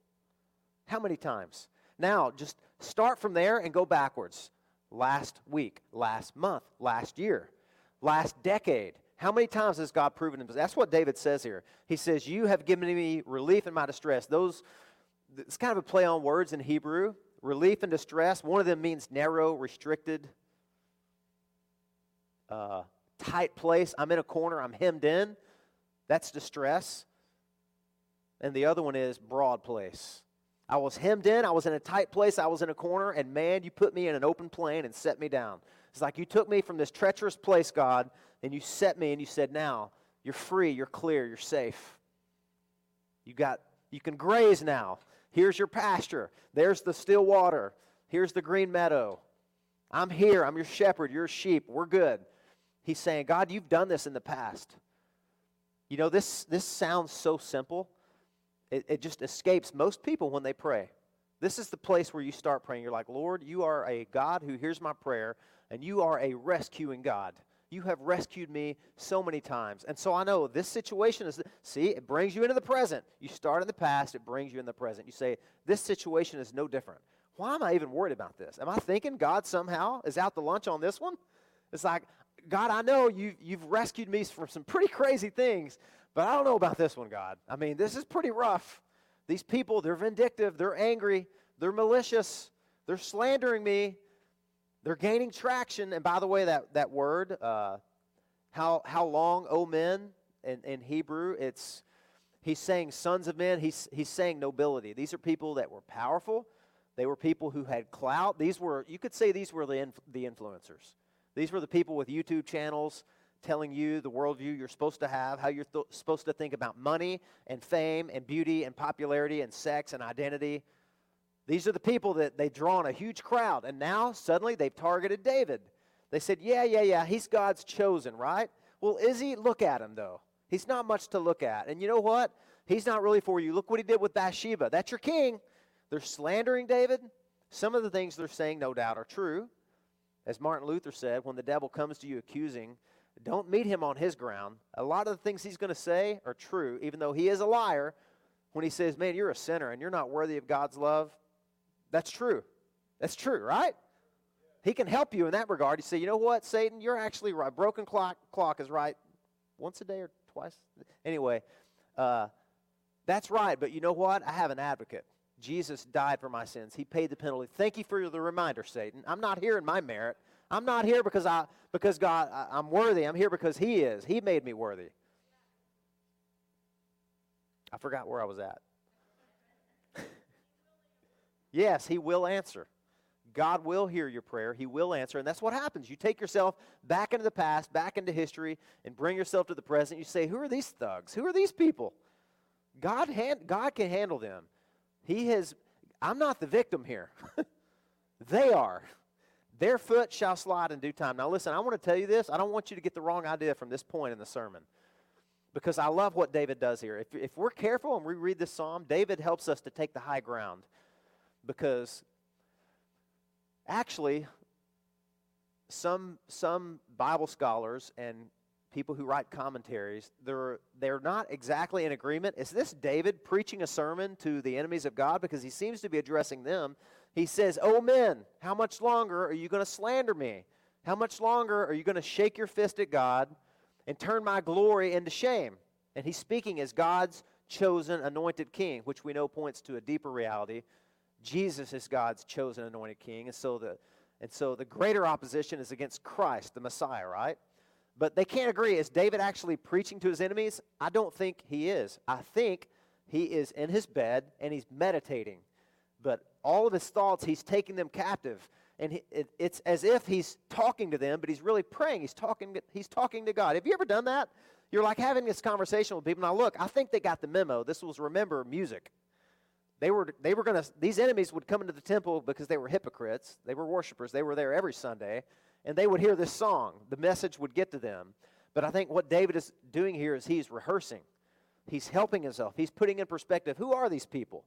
How many times? Now, just start from there and go backwards. Last week, last month, last year, last decade. How many times has God proven himself? That's what David says here. He says, You have given me relief in my distress. Those, it's kind of a play on words in Hebrew. Relief and distress. One of them means narrow, restricted, uh, tight place. I'm in a corner, I'm hemmed in. That's distress. And the other one is broad place I was hemmed in. I was in a tight place. I was in a corner. And man, you put me in an open plain and set me down. It's like you took me from this treacherous place, God, and you set me and you said, now you're free, you're clear, you're safe. You got you can graze now. Here's your pasture. There's the still water. Here's the green meadow. I'm here. I'm your shepherd. You're sheep. We're good. He's saying, God, you've done this in the past. You know, this, this sounds so simple. It, it just escapes most people when they pray. This is the place where you start praying. You're like, Lord, you are a God who hears my prayer, and you are a rescuing God. You have rescued me so many times. And so I know this situation is, see, it brings you into the present. You start in the past, it brings you in the present. You say, this situation is no different. Why am I even worried about this? Am I thinking God somehow is out to lunch on this one? It's like, God, I know you, you've rescued me from some pretty crazy things, but I don't know about this one, God. I mean, this is pretty rough. These people, they're vindictive, they're angry, they're malicious, they're slandering me, they're gaining traction. And by the way, that, that word, uh, how, how long, O men, in, in Hebrew, it's he's saying sons of men, he's, he's saying nobility. These are people that were powerful. They were people who had clout. These were, you could say these were the, inf- the influencers. These were the people with YouTube channels telling you the worldview you're supposed to have, how you're th- supposed to think about money and fame and beauty and popularity and sex and identity. These are the people that they've drawn a huge crowd, and now suddenly they've targeted David. They said, Yeah, yeah, yeah, he's God's chosen, right? Well, is he? Look at him, though. He's not much to look at. And you know what? He's not really for you. Look what he did with Bathsheba. That's your king. They're slandering David. Some of the things they're saying, no doubt, are true. As Martin Luther said, when the devil comes to you accusing, don't meet him on his ground. A lot of the things he's going to say are true, even though he is a liar. When he says, Man, you're a sinner and you're not worthy of God's love, that's true. That's true, right? He can help you in that regard. You say, You know what, Satan, you're actually right. Broken clock, clock is right once a day or twice. Anyway, uh, that's right, but you know what? I have an advocate. Jesus died for my sins. He paid the penalty. Thank you for the reminder, Satan. I'm not here in my merit. I'm not here because I because God I, am worthy. I'm here because He is. He made me worthy. I forgot where I was at. Yes, He will answer. God will hear your prayer. He will answer. And that's what happens. You take yourself back into the past, back into history, and bring yourself to the present. You say, Who are these thugs? Who are these people? God, hand, God can handle them. He has, I'm not the victim here. they are. Their foot shall slide in due time. Now, listen, I want to tell you this. I don't want you to get the wrong idea from this point in the sermon because I love what David does here. If, if we're careful and we read this psalm, David helps us to take the high ground because actually, some, some Bible scholars and people who write commentaries, they're, they're not exactly in agreement. Is this David preaching a sermon to the enemies of God? Because he seems to be addressing them. He says, Oh, men, how much longer are you going to slander me? How much longer are you going to shake your fist at God and turn my glory into shame? And he's speaking as God's chosen anointed king, which we know points to a deeper reality. Jesus is God's chosen anointed king. And so the, and so the greater opposition is against Christ, the Messiah, right? But they can't agree. Is David actually preaching to his enemies? I don't think he is. I think he is in his bed and he's meditating. But all of his thoughts, he's taking them captive. And he, it, it's as if he's talking to them, but he's really praying. He's talking, he's talking to God. Have you ever done that? You're like having this conversation with people. Now, look, I think they got the memo. This was, remember, music. They were, they were going to, these enemies would come into the temple because they were hypocrites. They were worshipers. They were there every Sunday and they would hear this song. The message would get to them. But I think what David is doing here is he's rehearsing. He's helping himself. He's putting in perspective who are these people?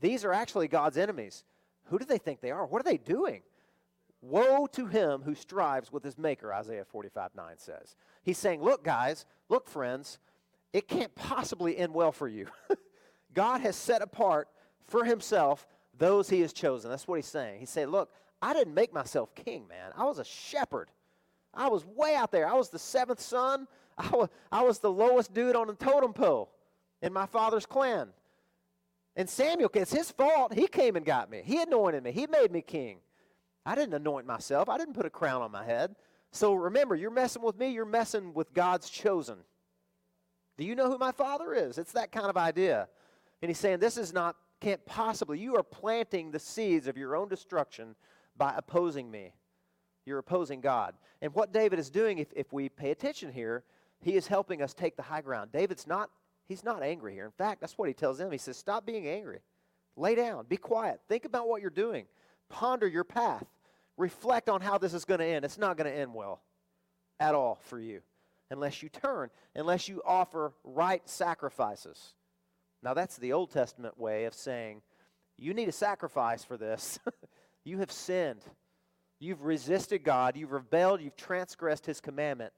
These are actually God's enemies. Who do they think they are? What are they doing? Woe to him who strives with his maker, Isaiah 45 9 says. He's saying, Look, guys, look, friends, it can't possibly end well for you. God has set apart for himself those he has chosen. That's what he's saying. He's saying, Look, I didn't make myself king, man. I was a shepherd. I was way out there. I was the seventh son. I was, I was the lowest dude on the totem pole in my father's clan. And Samuel, it's his fault. He came and got me. He anointed me. He made me king. I didn't anoint myself. I didn't put a crown on my head. So remember, you're messing with me. You're messing with God's chosen. Do you know who my father is? It's that kind of idea. And he's saying, this is not can't possibly. You are planting the seeds of your own destruction by opposing me. You're opposing God. And what David is doing, if, if we pay attention here, he is helping us take the high ground. David's not, he's not angry here. In fact, that's what he tells them. He says, Stop being angry. Lay down. Be quiet. Think about what you're doing. Ponder your path. Reflect on how this is going to end. It's not going to end well at all for you unless you turn, unless you offer right sacrifices. Now, that's the Old Testament way of saying, you need a sacrifice for this. you have sinned. You've resisted God. You've rebelled. You've transgressed His commandment.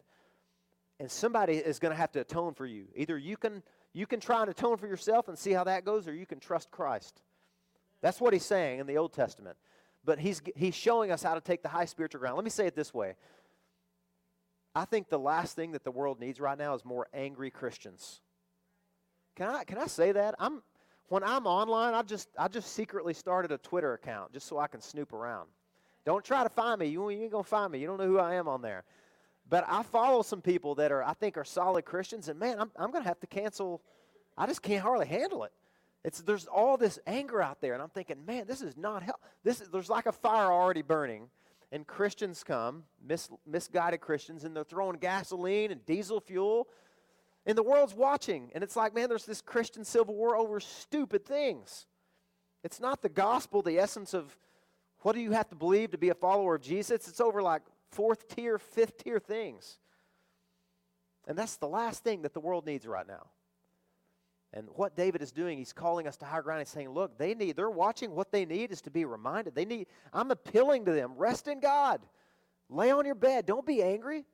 And somebody is going to have to atone for you. Either you can, you can try and atone for yourself and see how that goes, or you can trust Christ. That's what He's saying in the Old Testament. But He's, he's showing us how to take the high spiritual ground. Let me say it this way I think the last thing that the world needs right now is more angry Christians. Can I, can I say that? I'm, when I'm online, I just, I just secretly started a Twitter account just so I can snoop around. Don't try to find me. You, you ain't going to find me. You don't know who I am on there. But I follow some people that are, I think, are solid Christians, and man, I'm, I'm going to have to cancel. I just can't hardly handle it. It's, there's all this anger out there, and I'm thinking, man, this is not help. This is, there's like a fire already burning, and Christians come, mis, misguided Christians, and they're throwing gasoline and diesel fuel, and the world's watching, and it's like, man, there's this Christian civil war over stupid things. It's not the gospel, the essence of what do you have to believe to be a follower of Jesus. It's over like fourth tier, fifth tier things. And that's the last thing that the world needs right now. And what David is doing, he's calling us to higher ground and saying, look, they need, they're watching. What they need is to be reminded. They need, I'm appealing to them. Rest in God. Lay on your bed. Don't be angry.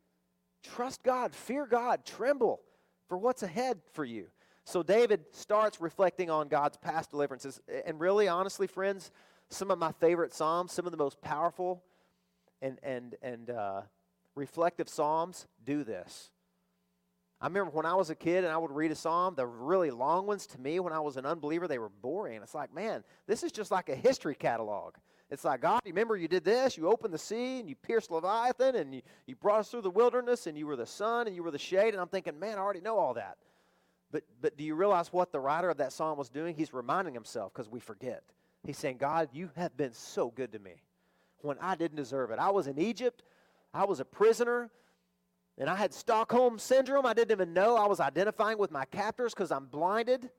Trust God. Fear God. Tremble for what's ahead for you. So David starts reflecting on God's past deliverances. And really, honestly, friends, some of my favorite Psalms, some of the most powerful and, and, and uh, reflective Psalms do this. I remember when I was a kid and I would read a psalm, the really long ones to me when I was an unbeliever, they were boring. It's like, man, this is just like a history catalog. It's like, God, remember you did this, you opened the sea and you pierced Leviathan and you, you brought us through the wilderness and you were the sun and you were the shade. And I'm thinking, man, I already know all that. But, but do you realize what the writer of that psalm was doing? He's reminding himself because we forget. He's saying, God, you have been so good to me when I didn't deserve it. I was in Egypt, I was a prisoner. And I had Stockholm syndrome. I didn't even know I was identifying with my captors because I'm blinded.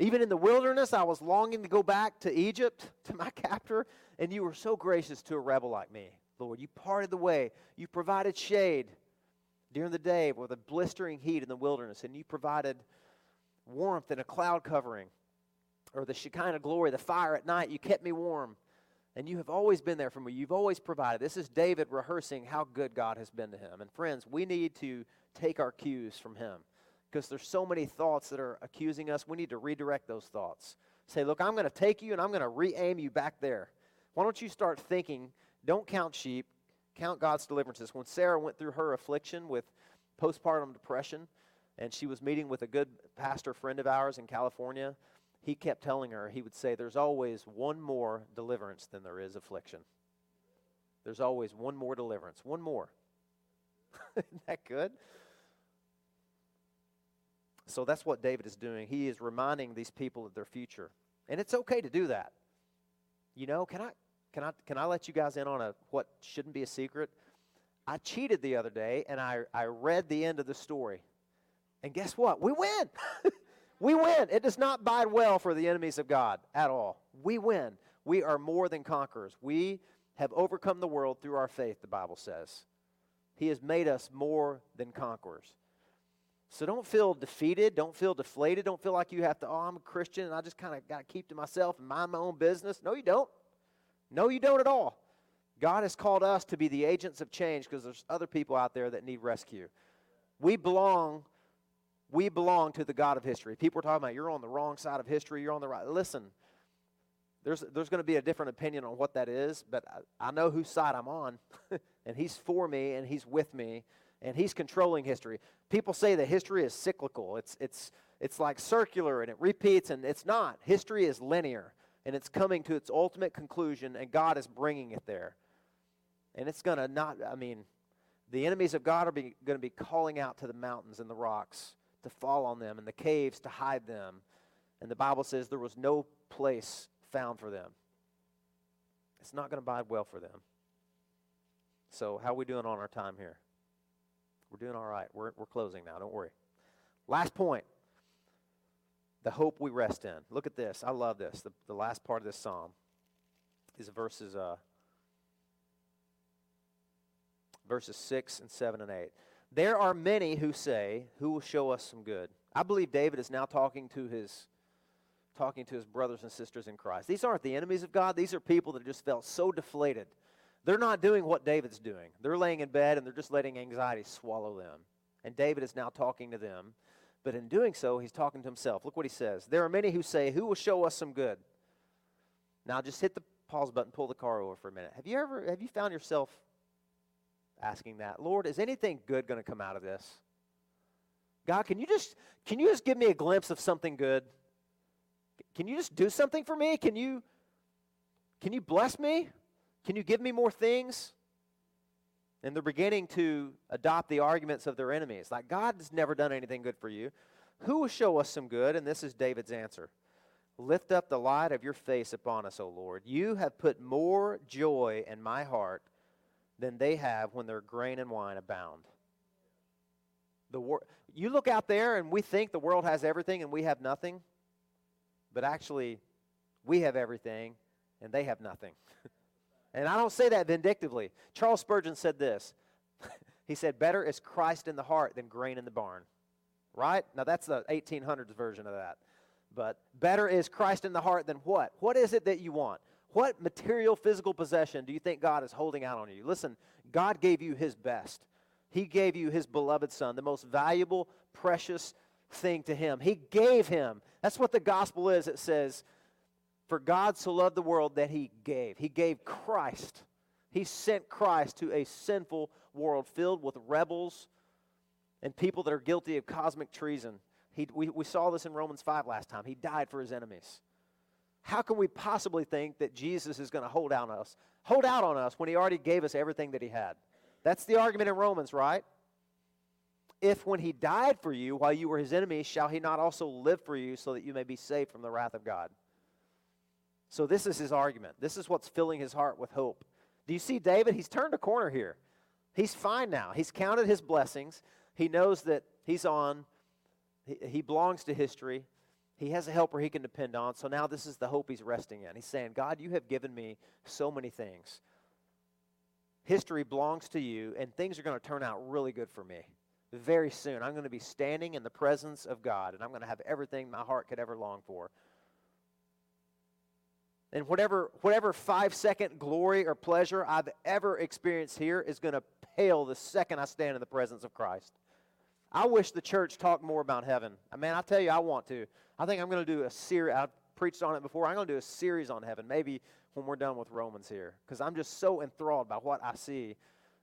Even in the wilderness, I was longing to go back to Egypt, to my captor, and you were so gracious to a rebel like me, Lord. You parted the way. You provided shade during the day with a blistering heat in the wilderness, and you provided warmth in a cloud covering, or the Shekinah glory, the fire at night. You kept me warm. And you have always been there for me. You've always provided. This is David rehearsing how good God has been to him. And friends, we need to take our cues from him because there's so many thoughts that are accusing us. We need to redirect those thoughts. Say, look, I'm going to take you and I'm going to re aim you back there. Why don't you start thinking, don't count sheep, count God's deliverances. When Sarah went through her affliction with postpartum depression, and she was meeting with a good pastor friend of ours in California, he kept telling her, he would say, There's always one more deliverance than there is affliction. There's always one more deliverance, one more. Isn't that good? So that's what David is doing. He is reminding these people of their future. And it's okay to do that. You know, can I can I can I let you guys in on a what shouldn't be a secret? I cheated the other day and I, I read the end of the story. And guess what? We win. We win. It does not bide well for the enemies of God at all. We win. We are more than conquerors. We have overcome the world through our faith, the Bible says. He has made us more than conquerors. So don't feel defeated. Don't feel deflated. Don't feel like you have to, oh, I'm a Christian and I just kind of got to keep to myself and mind my own business. No, you don't. No, you don't at all. God has called us to be the agents of change because there's other people out there that need rescue. We belong we belong to the God of history. People are talking about you're on the wrong side of history, you're on the right. Listen, there's, there's going to be a different opinion on what that is, but I, I know whose side I'm on, and He's for me, and He's with me, and He's controlling history. People say that history is cyclical, it's, it's, it's like circular, and it repeats, and it's not. History is linear, and it's coming to its ultimate conclusion, and God is bringing it there. And it's going to not, I mean, the enemies of God are going to be calling out to the mountains and the rocks to fall on them, and the caves to hide them. And the Bible says there was no place found for them. It's not going to bide well for them. So, how are we doing on our time here? We're doing all right. We're, we're closing now. Don't worry. Last point the hope we rest in. Look at this. I love this. The, the last part of this psalm is verses, uh, verses 6 and 7 and 8. There are many who say, Who will show us some good? I believe David is now talking to his talking to his brothers and sisters in Christ. These aren't the enemies of God. These are people that just felt so deflated. They're not doing what David's doing. They're laying in bed and they're just letting anxiety swallow them. And David is now talking to them. But in doing so, he's talking to himself. Look what he says. There are many who say, Who will show us some good? Now just hit the pause button, pull the car over for a minute. Have you ever have you found yourself asking that? Lord, is anything good going to come out of this? God, can you just can you just give me a glimpse of something good? Can you just do something for me? Can you can you bless me? Can you give me more things? And they're beginning to adopt the arguments of their enemies. Like, God's never done anything good for you. Who will show us some good? And this is David's answer Lift up the light of your face upon us, O Lord. You have put more joy in my heart than they have when their grain and wine abound. The wor- you look out there and we think the world has everything and we have nothing, but actually, we have everything and they have nothing. And I don't say that vindictively. Charles Spurgeon said this He said, Better is Christ in the heart than grain in the barn. Right? Now, that's the 1800s version of that. But better is Christ in the heart than what? What is it that you want? What material, physical possession do you think God is holding out on you? Listen, God gave you His best. He gave you His beloved Son, the most valuable, precious thing to Him. He gave Him. That's what the gospel is. It says, For God so loved the world that He gave. He gave Christ. He sent Christ to a sinful world filled with rebels and people that are guilty of cosmic treason. He, we, we saw this in Romans 5 last time. He died for his enemies. How can we possibly think that Jesus is going to hold out on us, hold out on us when he already gave us everything that he had? That's the argument in Romans, right? If when he died for you while you were his enemies, shall he not also live for you so that you may be saved from the wrath of God? So this is his argument. This is what's filling his heart with hope. Do you see David? He's turned a corner here. He's fine now. He's counted his blessings. He knows that he's on he, belongs to history. He has a helper he can depend on. So now this is the hope he's resting in. He's saying, God, you have given me so many things. History belongs to you, and things are going to turn out really good for me. Very soon, I'm going to be standing in the presence of God, and I'm going to have everything my heart could ever long for. And whatever, whatever five second glory or pleasure I've ever experienced here is going to pale the second I stand in the presence of Christ. I wish the church talked more about heaven. I mean, I tell you, I want to. I think I'm going to do a series. I've preached on it before. I'm going to do a series on heaven, maybe when we're done with Romans here, because I'm just so enthralled by what I see.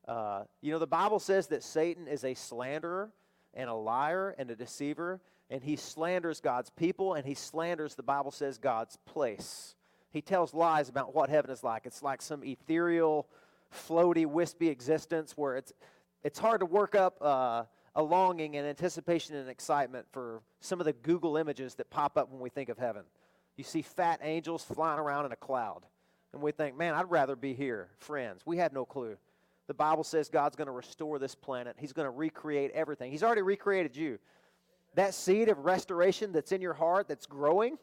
Uh, you know, the Bible says that Satan is a slanderer and a liar and a deceiver, and he slanders God's people, and he slanders, the Bible says, God's place. He tells lies about what heaven is like. It's like some ethereal, floaty, wispy existence where it's, it's hard to work up. Uh, a longing and anticipation and excitement for some of the Google images that pop up when we think of heaven. You see fat angels flying around in a cloud, and we think, man, I'd rather be here. Friends, we have no clue. The Bible says God's going to restore this planet, He's going to recreate everything. He's already recreated you. That seed of restoration that's in your heart that's growing,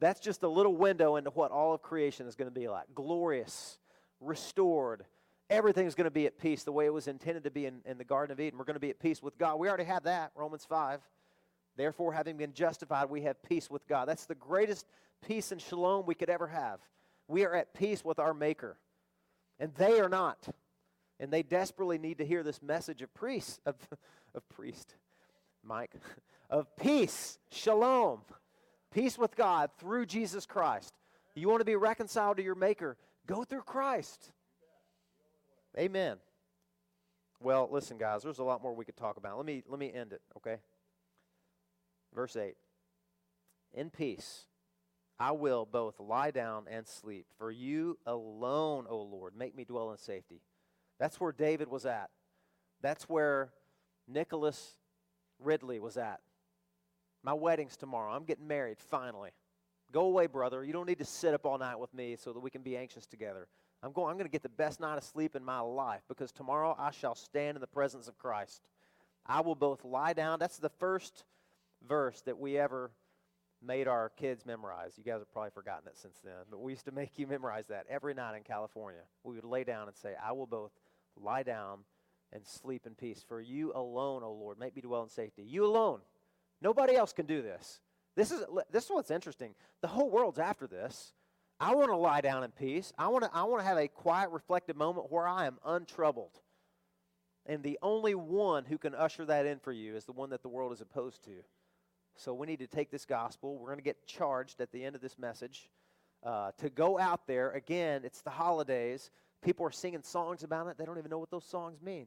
that's just a little window into what all of creation is going to be like glorious, restored, everything's going to be at peace the way it was intended to be in, in the Garden of Eden. We're going to be at peace with God. We already have that, Romans 5. Therefore, having been justified, we have peace with God. That's the greatest peace and shalom we could ever have. We are at peace with our Maker. And they are not. And they desperately need to hear this message of priest, of, of priest, Mike, of peace, shalom, peace with God through Jesus Christ. You want to be reconciled to your Maker? Go through Christ. Amen. Well, listen, guys, there's a lot more we could talk about. Let me, let me end it, okay? Verse 8 In peace I will both lie down and sleep, for you alone, O Lord, make me dwell in safety. That's where David was at. That's where Nicholas Ridley was at. My wedding's tomorrow. I'm getting married finally. Go away, brother. You don't need to sit up all night with me so that we can be anxious together. I'm going I'm going to get the best night of sleep in my life because tomorrow I shall stand in the presence of Christ. I will both lie down. That's the first verse that we ever made our kids memorize. You guys have probably forgotten it since then, but we used to make you memorize that every night in California. We would lay down and say, I will both lie down and sleep in peace. For you alone, O Lord, make me dwell in safety. You alone. Nobody else can do this. This is, this is what's interesting. The whole world's after this. I want to lie down in peace. I want to, I want to have a quiet, reflective moment where I am untroubled. And the only one who can usher that in for you is the one that the world is opposed to. So we need to take this gospel. We're going to get charged at the end of this message uh, to go out there. Again, it's the holidays. People are singing songs about it. They don't even know what those songs mean.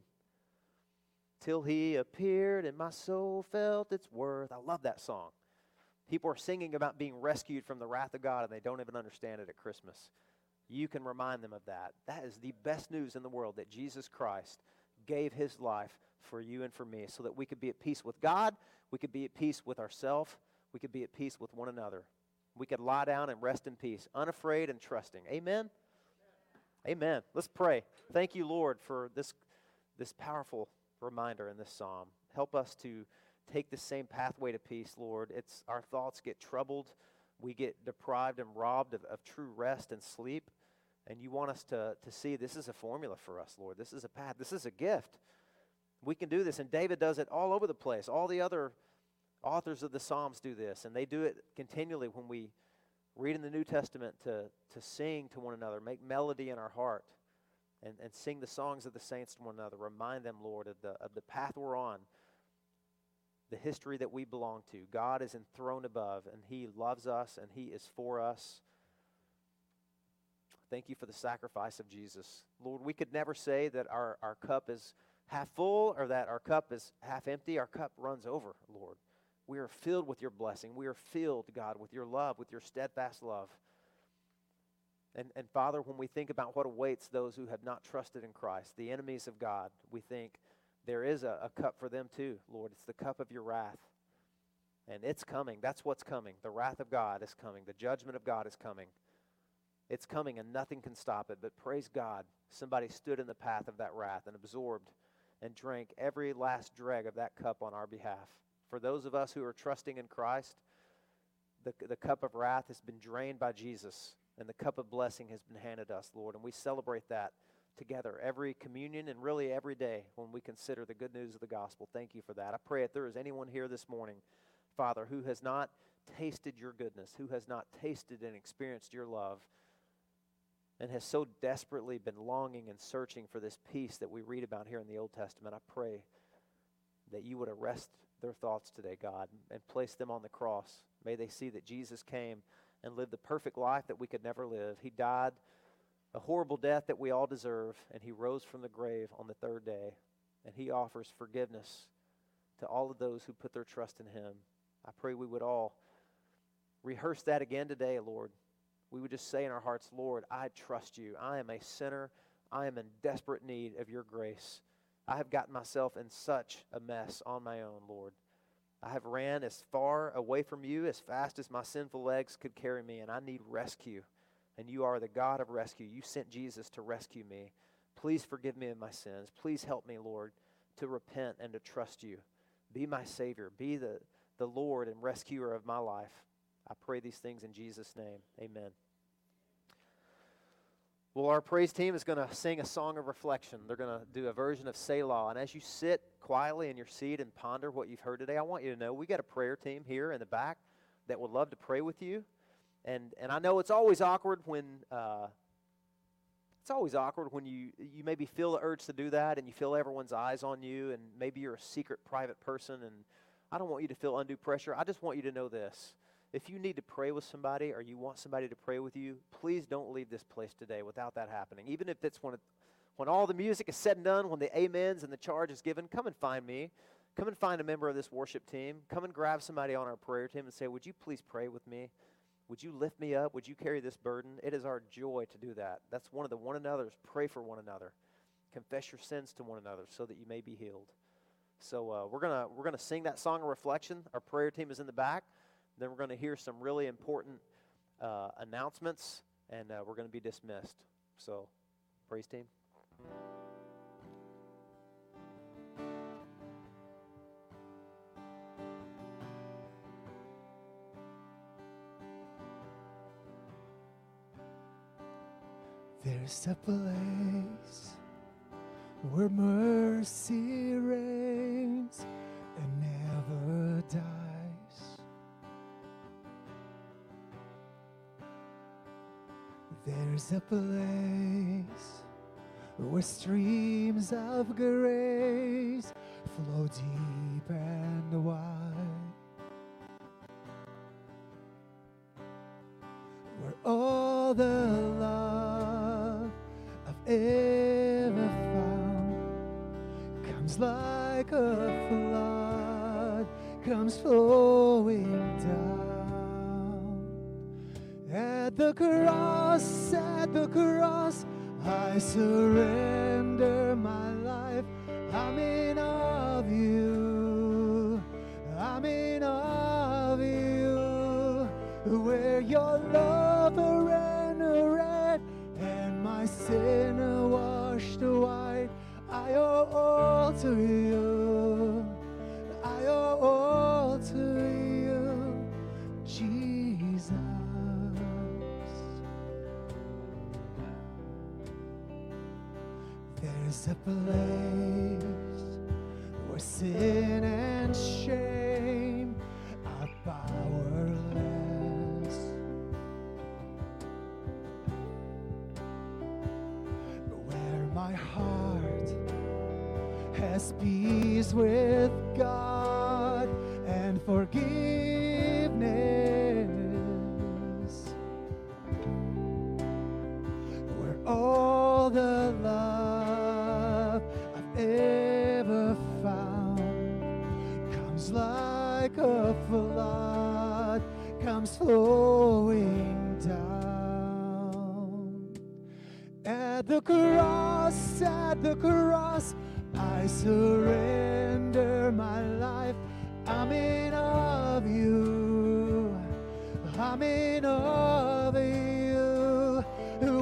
Till he appeared and my soul felt its worth. I love that song. People are singing about being rescued from the wrath of God and they don't even understand it at Christmas. You can remind them of that. That is the best news in the world that Jesus Christ gave his life for you and for me so that we could be at peace with God, we could be at peace with ourselves, we could be at peace with one another. We could lie down and rest in peace, unafraid and trusting. Amen. Amen. Let's pray. Thank you, Lord, for this this powerful reminder in this psalm. Help us to take the same pathway to peace, Lord. It's our thoughts get troubled, we get deprived and robbed of, of true rest and sleep. And you want us to, to see this is a formula for us, Lord. This is a path. This is a gift. We can do this. And David does it all over the place. All the other authors of the Psalms do this. And they do it continually when we read in the New Testament to, to sing to one another, make melody in our heart, and, and sing the songs of the saints to one another. Remind them, Lord, of the, of the path we're on, the history that we belong to. God is enthroned above, and He loves us, and He is for us. Thank you for the sacrifice of Jesus. Lord, we could never say that our, our cup is half full or that our cup is half empty. Our cup runs over, Lord. We are filled with your blessing. We are filled, God, with your love, with your steadfast love. And, and Father, when we think about what awaits those who have not trusted in Christ, the enemies of God, we think there is a, a cup for them too, Lord. It's the cup of your wrath. And it's coming. That's what's coming. The wrath of God is coming. The judgment of God is coming. It's coming and nothing can stop it. But praise God, somebody stood in the path of that wrath and absorbed and drank every last dreg of that cup on our behalf. For those of us who are trusting in Christ, the, the cup of wrath has been drained by Jesus, and the cup of blessing has been handed us, Lord. And we celebrate that together every communion and really every day when we consider the good news of the gospel. Thank you for that. I pray if there is anyone here this morning, Father, who has not tasted your goodness, who has not tasted and experienced your love, and has so desperately been longing and searching for this peace that we read about here in the Old Testament, I pray that you would arrest their thoughts today, God, and place them on the cross. May they see that Jesus came and lived the perfect life that we could never live. He died a horrible death that we all deserve, and he rose from the grave on the third day, and he offers forgiveness to all of those who put their trust in him. I pray we would all rehearse that again today, Lord we would just say in our hearts, Lord, I trust you. I am a sinner. I am in desperate need of your grace. I have gotten myself in such a mess on my own, Lord. I have ran as far away from you as fast as my sinful legs could carry me, and I need rescue. And you are the God of rescue. You sent Jesus to rescue me. Please forgive me of my sins. Please help me, Lord, to repent and to trust you. Be my Savior. Be the, the Lord and rescuer of my life. I pray these things in Jesus' name. Amen. Well, our praise team is going to sing a song of reflection. They're going to do a version of Selah. And as you sit quietly in your seat and ponder what you've heard today, I want you to know we got a prayer team here in the back that would love to pray with you. And, and I know it's always awkward when uh, it's always awkward when you you maybe feel the urge to do that and you feel everyone's eyes on you and maybe you're a secret private person and I don't want you to feel undue pressure. I just want you to know this if you need to pray with somebody or you want somebody to pray with you, please don't leave this place today without that happening. Even if it's when, it, when all the music is said and done, when the amens and the charge is given, come and find me. Come and find a member of this worship team. Come and grab somebody on our prayer team and say, Would you please pray with me? Would you lift me up? Would you carry this burden? It is our joy to do that. That's one of the one another's. Pray for one another. Confess your sins to one another so that you may be healed. So uh, we're gonna we're gonna sing that song of reflection. Our prayer team is in the back. Then we're gonna hear some really important uh, announcements, and uh, we're gonna be dismissed. So, praise team. There's a place where mercy reigns and never dies. There's a place where streams of grace flow deep and wide. Where all the love I've ever found comes like a flood, comes flowing At the cross, at the cross, I surrender my life. I'm in of you. I'm in of you. Where your love ran red and my sin washed white. I owe all to you. I owe all to you, A place where sin and shame are powerless. Where my heart has peace with God and forgiveness flowing down. At the cross, at the cross, I surrender my life. I'm in of you. I'm in of you.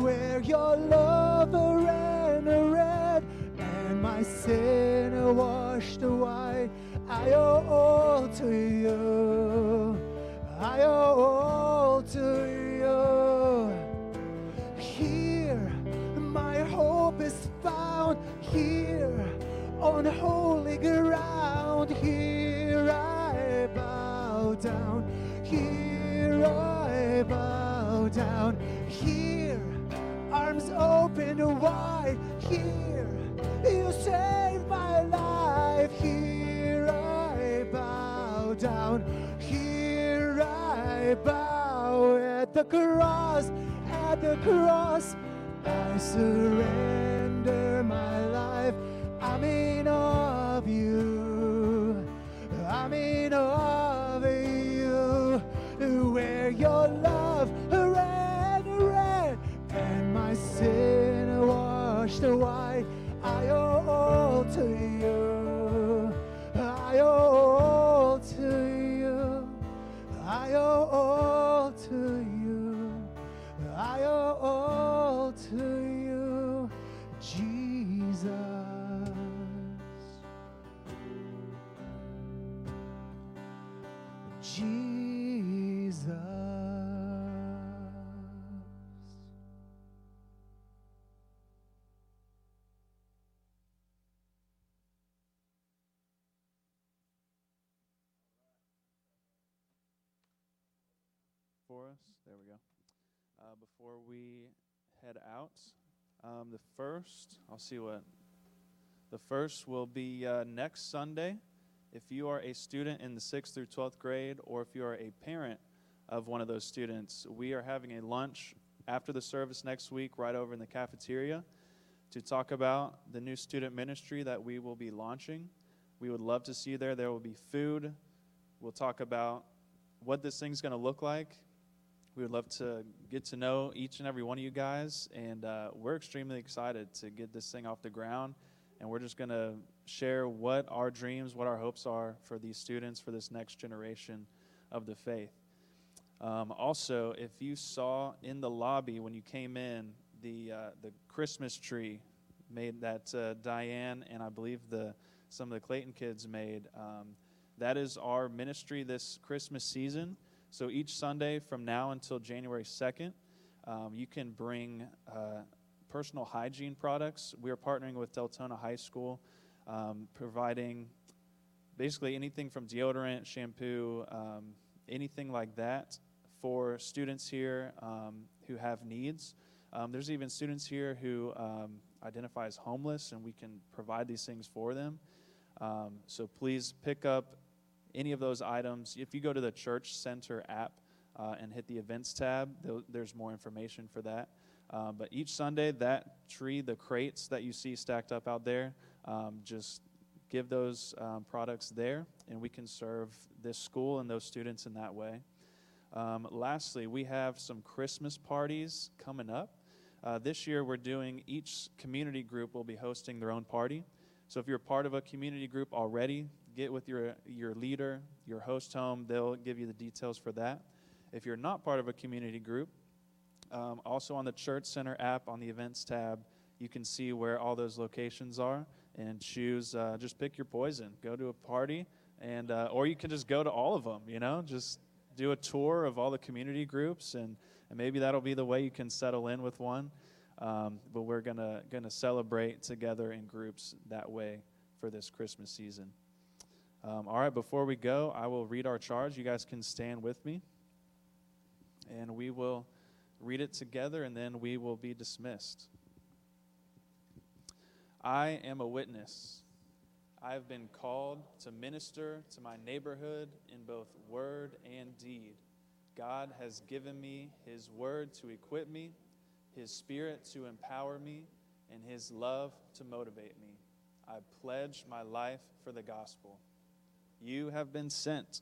Where your love ran red and my sin washed white. I owe all to you. I owe all to you. Here, my hope is found. Here, on holy ground. Here I bow down. Here I bow down. Here, arms open wide. Here, you save my life. Here I bow down. Bow at the cross, at the cross. I surrender my life. I'm in awe of you. I'm in awe of you. Where your love ran red and my sin washed white. I owe all to you. Before we head out, um, the first, I'll see what. The first will be uh, next Sunday. If you are a student in the 6th through 12th grade, or if you are a parent of one of those students, we are having a lunch after the service next week right over in the cafeteria to talk about the new student ministry that we will be launching. We would love to see you there. There will be food. We'll talk about what this thing's going to look like. We would love to get to know each and every one of you guys, and uh, we're extremely excited to get this thing off the ground and we're just going to share what our dreams, what our hopes are for these students, for this next generation of the faith. Um, also, if you saw in the lobby when you came in the uh, the Christmas tree made that uh, Diane and I believe the some of the Clayton kids made, um, that is our ministry this Christmas season. So each Sunday from now until January second, um, you can bring uh, personal hygiene products. We are partnering with Deltona High School, um, providing basically anything from deodorant, shampoo, um, anything like that for students here um, who have needs. Um, there's even students here who um, identify as homeless, and we can provide these things for them. So please pick up any of those items. If you go to the Church Center app uh, and hit the events tab, there's more information for that. Um, but each Sunday, that tree, the crates that you see stacked up out there, um, just give those um, products there, and we can serve this school and those students in that way. Um, lastly, we have some Christmas parties coming up. Uh, this year, we're doing each community group will be hosting their own party. So if you're part of a community group already, get with your your leader, your host home. They'll give you the details for that. If you're not part of a community group, um, also on the Church Center app on the events tab, you can see where all those locations are and choose. Uh, just pick your poison. Go to a party, and uh, or you can just go to all of them. You know, just do a tour of all the community groups, and, and maybe that'll be the way you can settle in with one. Um, but we're gonna gonna celebrate together in groups that way for this Christmas season. Um, all right, before we go, I will read our charge. You guys can stand with me, and we will read it together, and then we will be dismissed. I am a witness. I have been called to minister to my neighborhood in both word and deed. God has given me His word to equip me, His spirit to empower me, and His love to motivate me. I pledge my life for the gospel. You have been sent